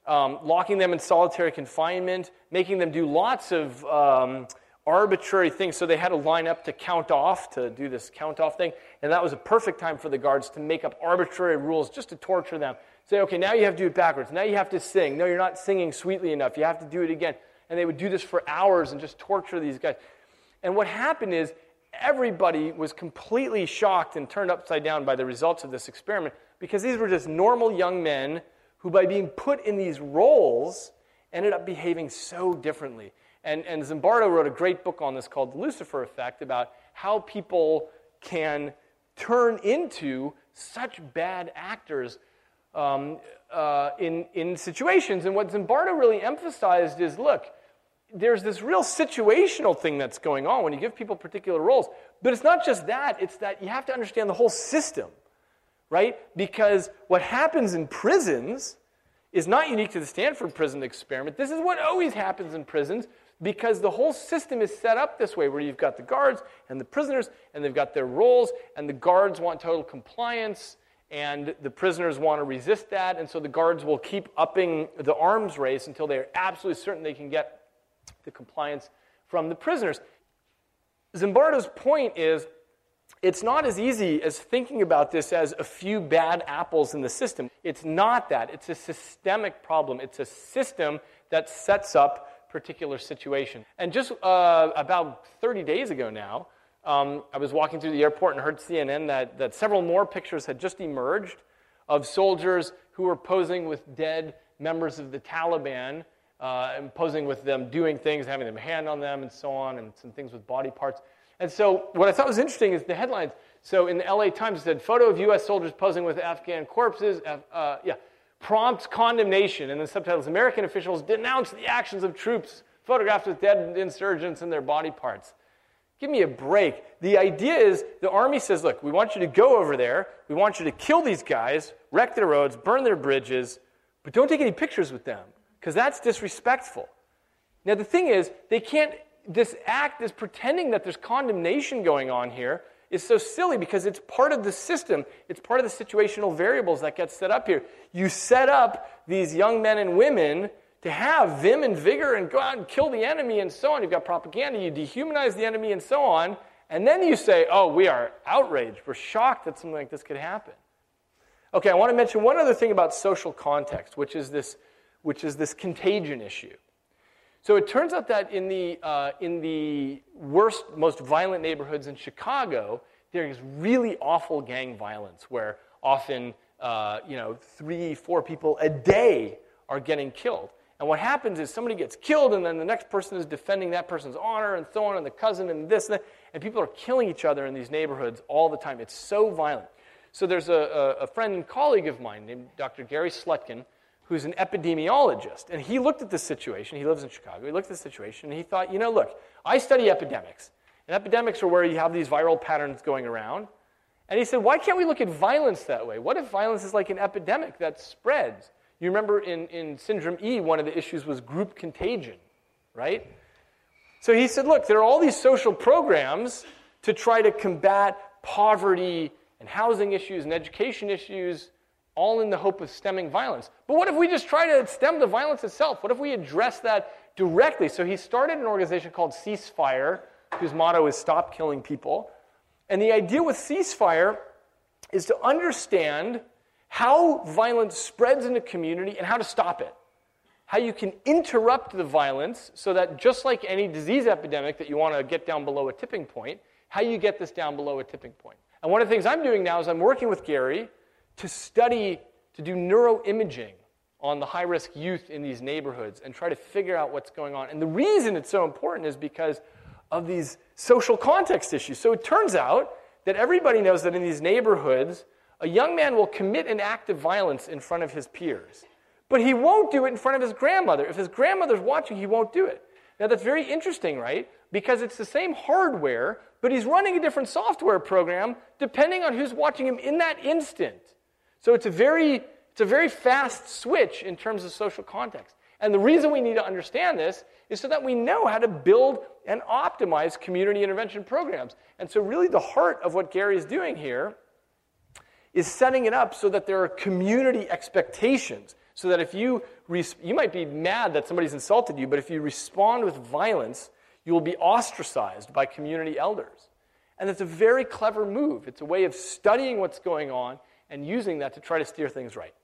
um, locking them in solitary confinement, making them do lots of um, arbitrary things. So they had to line up to count off, to do this count off thing. And that was a perfect time for the guards to make up arbitrary rules just to torture them. Say, okay, now you have to do it backwards. Now you have to sing. No, you're not singing sweetly enough. You have to do it again. And they would do this for hours and just torture these guys. And what happened is everybody was completely shocked and turned upside down by the results of this experiment because these were just normal young men who, by being put in these roles, ended up behaving so differently. And, and Zimbardo wrote a great book on this called The Lucifer Effect about how people can turn into such bad actors um, uh, in, in situations. And what Zimbardo really emphasized is look, there's this real situational thing that's going on when you give people particular roles. But it's not just that, it's that you have to understand the whole system, right? Because what happens in prisons is not unique to the Stanford prison experiment. This is what always happens in prisons because the whole system is set up this way where you've got the guards and the prisoners and they've got their roles and the guards want total compliance and the prisoners want to resist that and so the guards will keep upping the arms race until they're absolutely certain they can get the compliance from the prisoners. Zimbardo's point is it's not as easy as thinking about this as a few bad apples in the system. It's not that. It's a systemic problem. It's a system that sets up particular situation. And just uh, about 30 days ago now, um, I was walking through the airport and heard CNN that, that several more pictures had just emerged of soldiers who were posing with dead members of the Taliban uh, and posing with them doing things, having them hand on them, and so on, and some things with body parts. And so, what I thought was interesting is the headlines. So, in the LA Times, it said, Photo of U.S. soldiers posing with Afghan corpses. Uh, yeah, prompts condemnation. And the subtitles American officials denounce the actions of troops photographed with dead insurgents and their body parts. Give me a break. The idea is the army says, look, we want you to go over there. We want you to kill these guys, wreck their roads, burn their bridges, but don't take any pictures with them because that's disrespectful. Now, the thing is, they can't, this act, this pretending that there's condemnation going on here, is so silly because it's part of the system. It's part of the situational variables that get set up here. You set up these young men and women to have vim and vigor and go out and kill the enemy and so on. You've got propaganda, you dehumanize the enemy and so on. And then you say, oh, we are outraged. We're shocked that something like this could happen. Okay, I want to mention one other thing about social context, which is this which is this contagion issue. So it turns out that in the, uh, in the worst, most violent neighborhoods in Chicago, there is really awful gang violence where often, uh, you know, three, four people a day are getting killed. And what happens is somebody gets killed, and then the next person is defending that person's honor, and so on, and the cousin, and this, and that. And people are killing each other in these neighborhoods all the time. It's so violent. So there's a, a, a friend and colleague of mine named Dr. Gary Slutkin who's an epidemiologist. And he looked at this situation. He lives in Chicago. He looked at the situation and he thought, you know, look, I study epidemics. And epidemics are where you have these viral patterns going around. And he said, why can't we look at violence that way? What if violence is like an epidemic that spreads? You remember in, in Syndrome E, one of the issues was group contagion, right? So he said, look, there are all these social programs to try to combat poverty and housing issues and education issues, all in the hope of stemming violence. But what if we just try to stem the violence itself? What if we address that directly? So he started an organization called Ceasefire, whose motto is Stop Killing People. And the idea with Ceasefire is to understand how violence spreads in a community and how to stop it. How you can interrupt the violence so that just like any disease epidemic that you want to get down below a tipping point, how you get this down below a tipping point. And one of the things I'm doing now is I'm working with Gary to study, to do neuroimaging on the high risk youth in these neighborhoods and try to figure out what's going on. And the reason it's so important is because of these social context issues. So it turns out that everybody knows that in these neighborhoods, a young man will commit an act of violence in front of his peers, but he won't do it in front of his grandmother. If his grandmother's watching, he won't do it. Now, that's very interesting, right? Because it's the same hardware, but he's running a different software program depending on who's watching him in that instant. So it's a very, it's a very fast switch in terms of social context. And the reason we need to understand this is so that we know how to build and optimize community intervention programs. And so, really, the heart of what Gary is doing here is setting it up so that there are community expectations. So that if you, you might be mad that somebody's insulted you, but if you respond with violence, you will be ostracized by community elders. And it's a very clever move. It's a way of studying what's going on and using that to try to steer things right.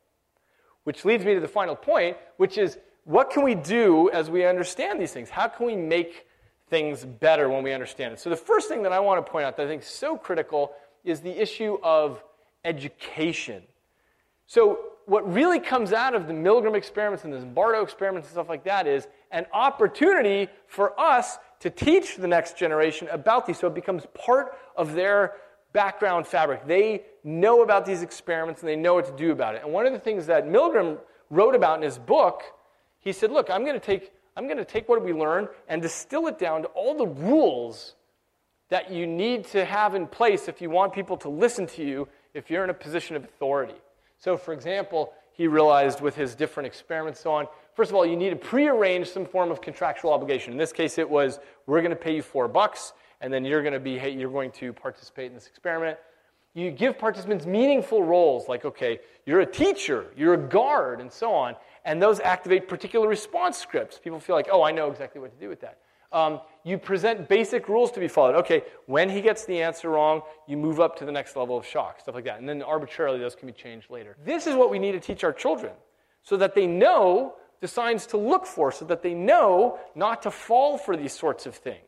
Which leads me to the final point, which is what can we do as we understand these things? How can we make things better when we understand it? So, the first thing that I want to point out that I think is so critical is the issue of education. So, what really comes out of the Milgram experiments and the Zimbardo experiments and stuff like that is an opportunity for us to teach the next generation about these so it becomes part of their background fabric. They know about these experiments and they know what to do about it. And one of the things that Milgram wrote about in his book, he said, Look, I'm going to take, I'm going to take what we learned and distill it down to all the rules that you need to have in place if you want people to listen to you if you're in a position of authority. So, for example, he realized with his different experiments so on, first of all, you need to prearrange some form of contractual obligation. In this case, it was we're going to pay you four bucks, and then you're going to be hey, you're going to participate in this experiment. You give participants meaningful roles, like okay, you're a teacher, you're a guard, and so on, and those activate particular response scripts. People feel like, oh, I know exactly what to do with that um, you present basic rules to be followed. Okay, when he gets the answer wrong, you move up to the next level of shock, stuff like that. And then arbitrarily, those can be changed later. This is what we need to teach our children so that they know the signs to look for, so that they know not to fall for these sorts of things.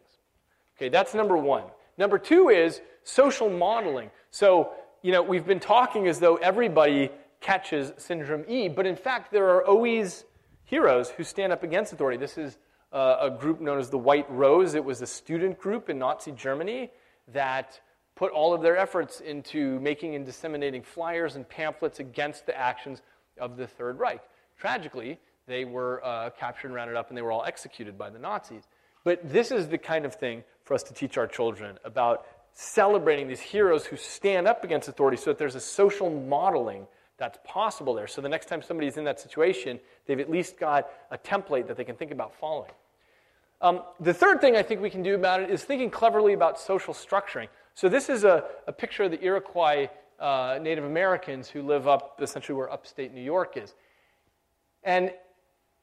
Okay, that's number one. Number two is social modeling. So, you know, we've been talking as though everybody catches syndrome E, but in fact, there are always heroes who stand up against authority. This is uh, a group known as the White Rose. It was a student group in Nazi Germany that put all of their efforts into making and disseminating flyers and pamphlets against the actions of the Third Reich. Tragically, they were uh, captured and rounded up and they were all executed by the Nazis. But this is the kind of thing for us to teach our children about celebrating these heroes who stand up against authority so that there's a social modeling that's possible there. So the next time somebody's in that situation, they've at least got a template that they can think about following. Um, the third thing I think we can do about it is thinking cleverly about social structuring. So this is a, a picture of the Iroquois uh, Native Americans who live up essentially where upstate New York is. And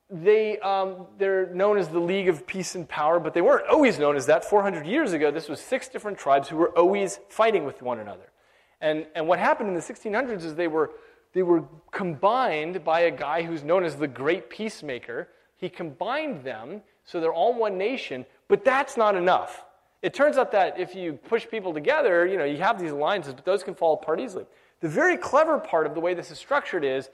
they, um, they're known as the League of Peace and Power, but they weren't always known as that. 400 years ago, this was six different tribes who were always fighting with one another. And, and what happened in the 1600s is they were they were combined by a guy who's known as the great peacemaker. He combined them so they're all one nation, but that's not enough. It turns out that if you push people together, you know, you have these alliances, but those can fall apart easily. The very clever part of the way this is structured is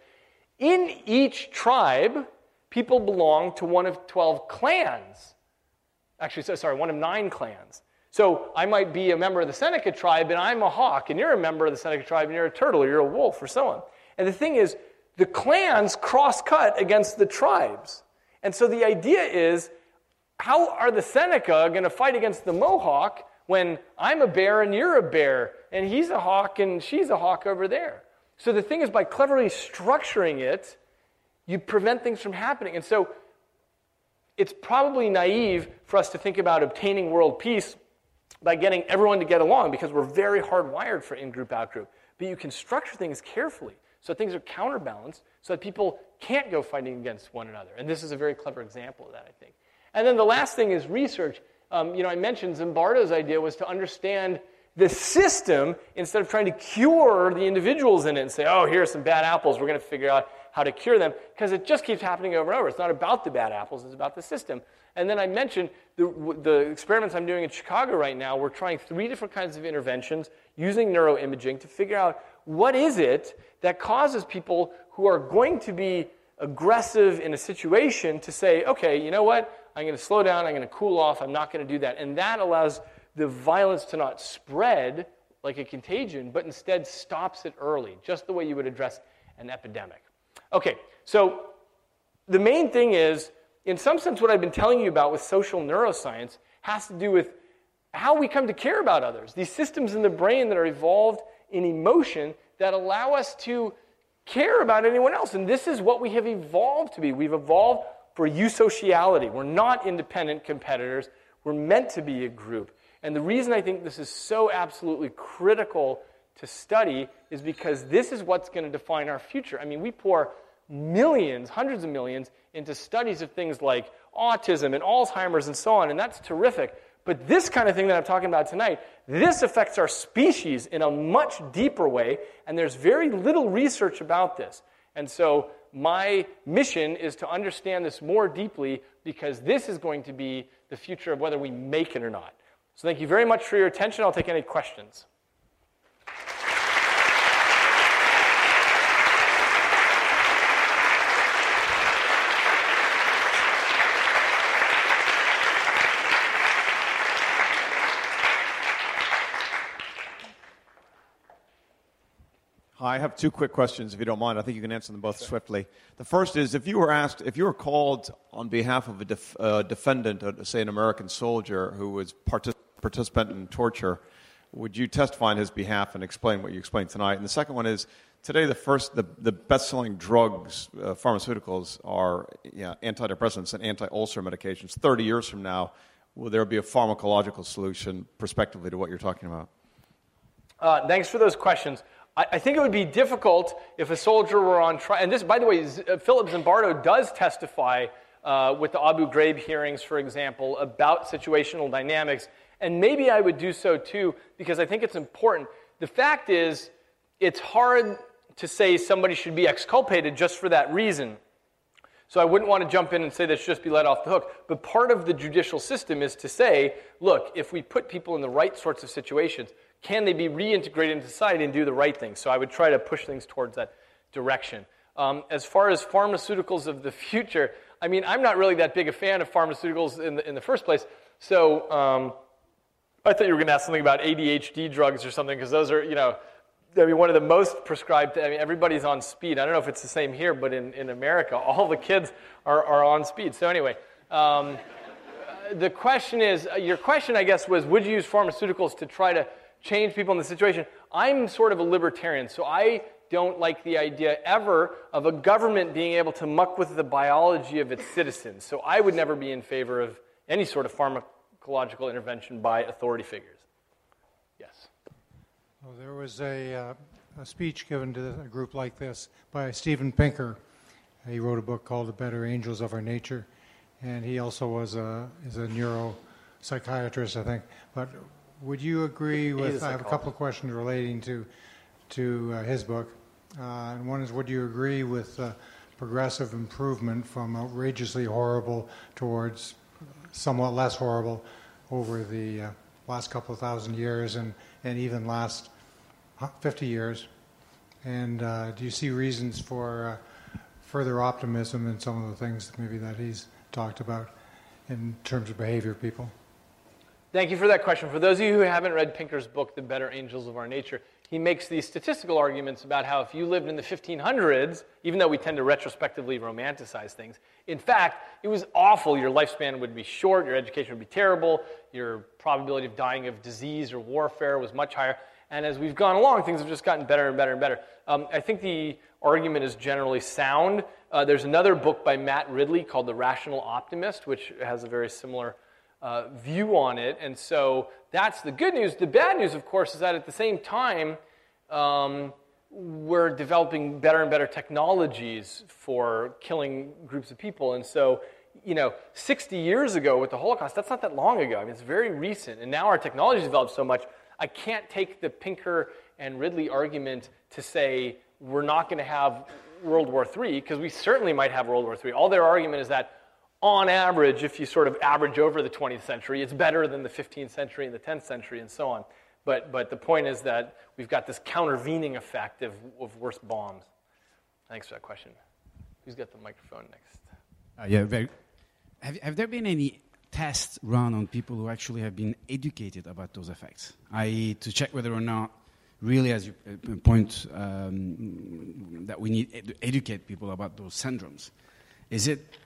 in each tribe, people belong to one of 12 clans. Actually, so, sorry, one of nine clans. So I might be a member of the Seneca tribe and I'm a hawk, and you're a member of the Seneca tribe and you're a turtle, or you're a wolf, or so on. And the thing is, the clans cross cut against the tribes. And so the idea is how are the Seneca going to fight against the Mohawk when I'm a bear and you're a bear, and he's a hawk and she's a hawk over there? So the thing is, by cleverly structuring it, you prevent things from happening. And so it's probably naive for us to think about obtaining world peace by getting everyone to get along because we're very hardwired for in group, out group. But you can structure things carefully so things are counterbalanced so that people can't go fighting against one another. And this is a very clever example of that, I think. And then the last thing is research. Um, you know, I mentioned Zimbardo's idea was to understand the system instead of trying to cure the individuals in it and say, oh, here are some bad apples, we're going to figure out how to cure them, because it just keeps happening over and over. It's not about the bad apples, it's about the system. And then I mentioned the, the experiments I'm doing in Chicago right now. We're trying three different kinds of interventions using neuroimaging to figure out what is it that causes people who are going to be aggressive in a situation to say, okay, you know what? I'm going to slow down, I'm going to cool off, I'm not going to do that. And that allows the violence to not spread like a contagion, but instead stops it early, just the way you would address an epidemic. Okay, so the main thing is, in some sense, what I've been telling you about with social neuroscience has to do with how we come to care about others. These systems in the brain that are evolved in emotion that allow us to care about anyone else. And this is what we have evolved to be. We've evolved for eusociality. We're not independent competitors. We're meant to be a group. And the reason I think this is so absolutely critical to study is because this is what's going to define our future. I mean, we pour millions, hundreds of millions, into studies of things like autism and Alzheimer's and so on, and that's terrific. But this kind of thing that I'm talking about tonight, this affects our species in a much deeper way, and there's very little research about this. And so, my mission is to understand this more deeply because this is going to be the future of whether we make it or not. So, thank you very much for your attention. I'll take any questions. I have two quick questions, if you don't mind. I think you can answer them both sure. swiftly. The first is if you were asked, if you were called on behalf of a def, uh, defendant, uh, say an American soldier who was partic- participant in torture, would you testify on his behalf and explain what you explained tonight? And the second one is today the first, the, the best-selling drugs, uh, pharmaceuticals are yeah, antidepressants and anti-ulcer medications. Thirty years from now, will there be a pharmacological solution, prospectively, to what you're talking about? Uh, thanks for those questions. I, I, think it would be difficult if a soldier were on trial. And this, by the way, uh, Philip Zimbardo does testify uh, with the Abu Ghraib hearings, for example, about situational dynamics. And maybe I would do so too, because I think it's important. The fact is, it's hard to say somebody should be exculpated just for that reason. So I wouldn't want to jump in and say they should just be let off the hook. But part of the judicial system is to say, look, if we put people in the right sorts of situations, can they be reintegrated into society and do the right thing? So I would try to push things towards that direction. Um, as far as pharmaceuticals of the future, I mean, I'm not really that big a fan of pharmaceuticals in the, in the first place. So um, I thought you were going to ask something about ADHD drugs or something, because those are, you know, I mean, one of the most prescribed, I mean, everybody's on speed. I don't know if it's the same here, but in, in America, all the kids are, are on speed. So anyway, um, the question is, your question, I guess, was would you use pharmaceuticals to try to change people in the situation. I'm sort of a libertarian, so I don't like the idea ever of a government being able to muck with the biology of its citizens. So I would never be in favor of any sort of pharmacological intervention by authority figures. Yes. Well, there was a, uh, a speech given to a group like this by Steven Pinker. He wrote a book called The Better Angels of Our Nature, and he also was a, is a neuropsychiatrist, I think. But would you agree with? I have a couple of questions relating to to uh, his book. Uh, and one is, would you agree with uh, progressive improvement from outrageously horrible towards somewhat less horrible over the uh, last couple of thousand years and, and even last 50 years? And uh, do you see reasons for uh, further optimism in some of the things maybe that he's talked about in terms of behavior of people? Thank you for that question. For those of you who haven't read Pinker's book, The Better Angels of Our Nature, he makes these statistical arguments about how if you lived in the 1500s, even though we tend to retrospectively romanticize things, in fact, it was awful. Your lifespan would be short, your education would be terrible, your probability of dying of disease or warfare was much higher. And as we've gone along, things have just gotten better and better and better. Um, I think the argument is generally sound, Uh, there's another book by Matt Ridley called The Rational Optimist, which has a very similar uh, view on it. And so that's the good news. The bad news, of course, is that at the same time, um, we're developing better and better technologies for killing groups of people. And so, you know, 60 years ago with the Holocaust, that's not that long ago. I mean, it's very recent. And now our technology has developed so much, I can't take the Pinker and Ridley argument to say we're not going to have World War III, because we certainly might have World War III. All their argument is that, on average, if you sort of average over the 20th century, it's better than the 15th century and the 10th century and so on. But, but the point is that we've got this countervening effect of, of worse bombs. Thanks for that question. Who's got the microphone next? Uh, yeah, very. Have, have there been any tests run on people who actually have been educated about those effects, i.e., to check whether or not, really, as you uh, point, um, that we need to educate people about those syndromes? Is it,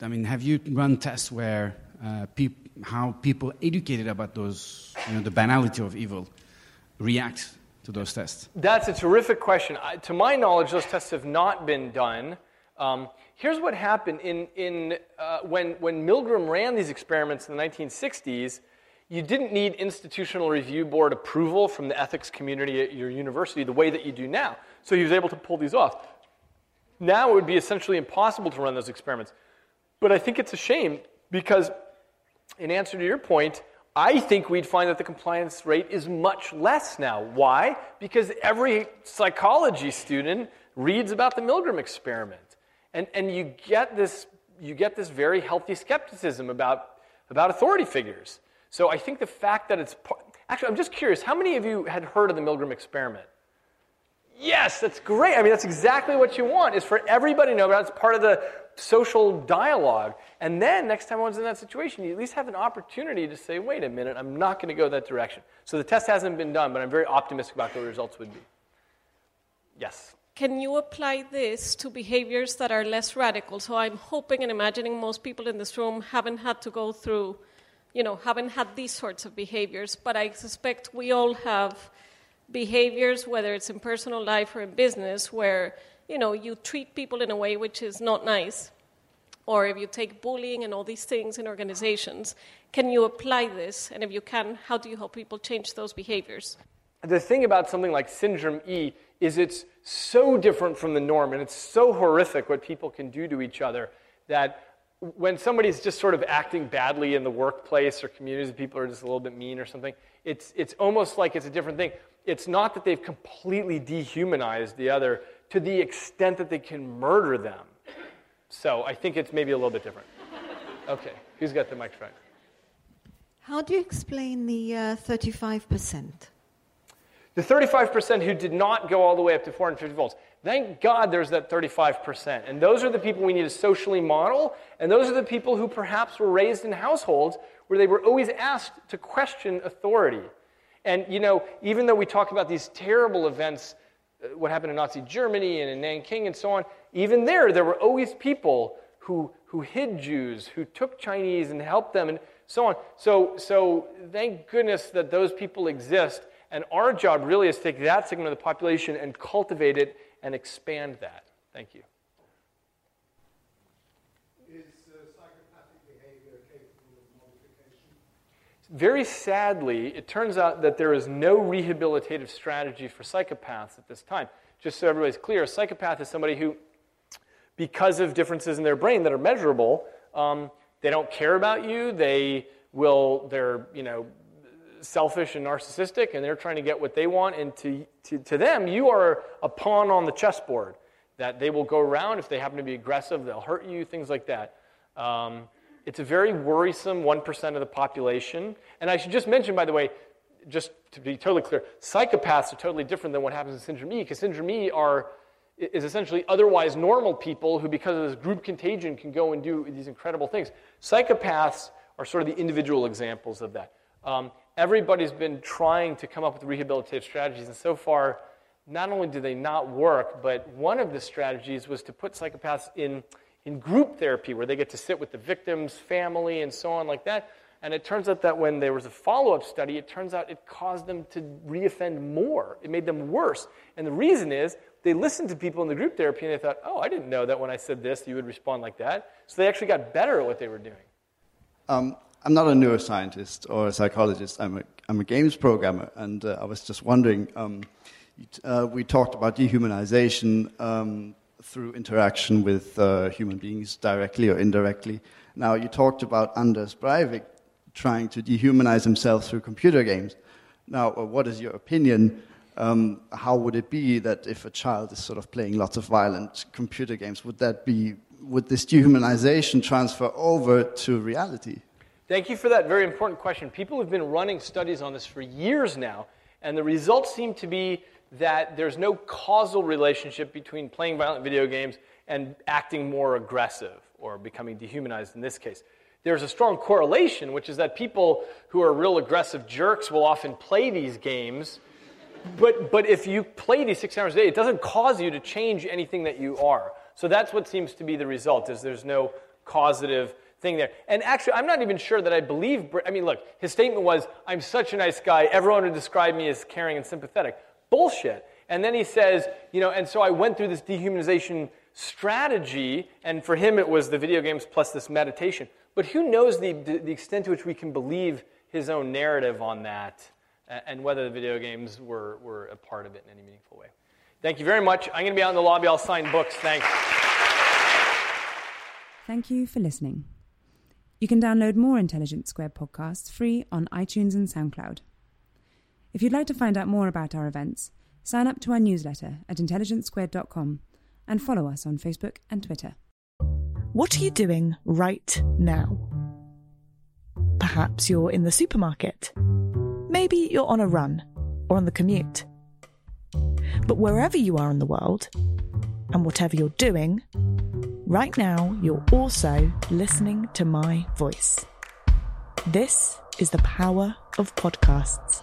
I mean, have you run tests where uh, peop- how people educated about those, you know, the banality of evil, react to those tests? That's a terrific question. I, to my knowledge, those tests have not been done. Um, here's what happened in, in, uh, when, when Milgram ran these experiments in the 1960s. You didn't need institutional review board approval from the ethics community at your university the way that you do now. So he was able to pull these off. Now it would be essentially impossible to run those experiments. But I think it's a shame because, in answer to your point, I think we'd find that the compliance rate is much less now. Why? Because every psychology student reads about the Milgram experiment. And, and you, get this, you get this very healthy skepticism about, about authority figures. So I think the fact that it's. Actually, I'm just curious how many of you had heard of the Milgram experiment? Yes, that's great. I mean, that's exactly what you want, is for everybody to know about it. It's part of the social dialogue. And then next time one's in that situation, you at least have an opportunity to say, wait a minute, I'm not going to go that direction. So the test hasn't been done, but I'm very optimistic about what the results would be. Yes. Can you apply this to behaviors that are less radical? So I'm hoping and imagining most people in this room haven't had to go through, you know, haven't had these sorts of behaviors, but I suspect we all have behaviors, whether it's in personal life or in business, where you know, you treat people in a way which is not nice, or if you take bullying and all these things in organizations, can you apply this? And if you can, how do you help people change those behaviors? The thing about something like Syndrome E is it's so different from the norm, and it's so horrific what people can do to each other that when somebody's just sort of acting badly in the workplace or communities, people are just a little bit mean or something, it's, it's almost like it's a different thing. It's not that they've completely dehumanized the other, to the extent that they can murder them. So I think it's maybe a little bit different. Okay, who's got the microphone? How do you explain the uh, 35%? The 35% who did not go all the way up to 450 volts. Thank God there's that 35%. And those are the people we need to socially model, and those are the people who perhaps were raised in households where they were always asked to question authority. And, you know, even though we talk about these terrible events Uh, what happened in Nazi Germany and in Nanking and so on, even there, there were always people who, who hid Jews, who took Chinese and helped them, and so on. So, so thank goodness that those people exist. And our job really is to take that segment of the population and cultivate it and expand that. Thank you. Very sadly, it turns out that there is no rehabilitative strategy for psychopaths at this time. Just so everybody's clear, a psychopath is somebody who, because of differences in their brain that are measurable, um, they don't care about you. They will, they're, you know, selfish and narcissistic, and they're trying to get what they want. And to, to, to them, you are a pawn on the chessboard. That they will go around. If they happen to be aggressive, they'll hurt you, things like that. Um, it's a very worrisome 1% of the population. And I should just mention, by the way, just to be totally clear, psychopaths are totally different than what happens in Syndrome E, because Syndrome E are, is essentially otherwise normal people who, because of this group contagion, can go and do these incredible things. Psychopaths are sort of the individual examples of that. Um, everybody's been trying to come up with rehabilitative strategies, and so far, not only do they not work, but one of the strategies was to put psychopaths in in group therapy where they get to sit with the victim's family and so on like that. And it turns out that when there was a follow up study, it turns out it caused them to reoffend more. It made them worse. And the reason is they listened to people in the group therapy and they thought, oh, I didn't know that when I said this, you would respond like that. So they actually got better at what they were doing. Um, I'm not a neuroscientist or a psychologist. I'm a, I'm a games programmer. And uh, I was just wondering um, uh, we talked about dehumanization um, through interaction with uh, human beings directly or indirectly. Now, you talked about Anders Breivik trying to dehumanize himself through computer games. Now, uh, what is your opinion? Um, how would it be that if a child is sort of playing lots of violent computer games, would that be would this dehumanization transfer over to reality? Thank you for that very important question. People have been running studies on this for years now, and the results seem to be that there's no causal relationship between playing violent video games and acting more aggressive or becoming dehumanized in this case. There's a strong correlation, which is that people who are real aggressive jerks will often play these games. But, but if you play these six hours a day, it doesn't cause you to change anything that you are. So that's what seems to be the result, is there's no causative thing there. And actually, I'm not even sure that I believe, I mean, look, his statement was, I'm such a nice guy, everyone would describe me as caring and sympathetic. Bullshit. And then he says, you know, and so I went through this dehumanization strategy, and for him it was the video games plus this meditation. But who knows the, the extent to which we can believe his own narrative on that and whether the video games were, were a part of it in any meaningful way. Thank you very much. I'm going to be out in the lobby. I'll sign books. Thanks. Thank you for listening. You can download more Intelligence Squared podcasts free on iTunes and SoundCloud. If you'd like to find out more about our events, sign up to our newsletter at intelligencesquared.com and follow us on Facebook and Twitter. What are you doing right now? Perhaps you're in the supermarket. Maybe you're on a run or on the commute. But wherever you are in the world, and whatever you're doing, right now you're also listening to my voice. This is the power of podcasts.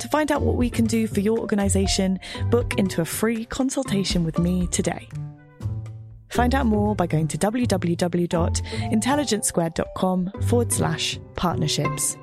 To find out what we can do for your organisation, book into a free consultation with me today. Find out more by going to www.intelligencesquared.com forward slash partnerships.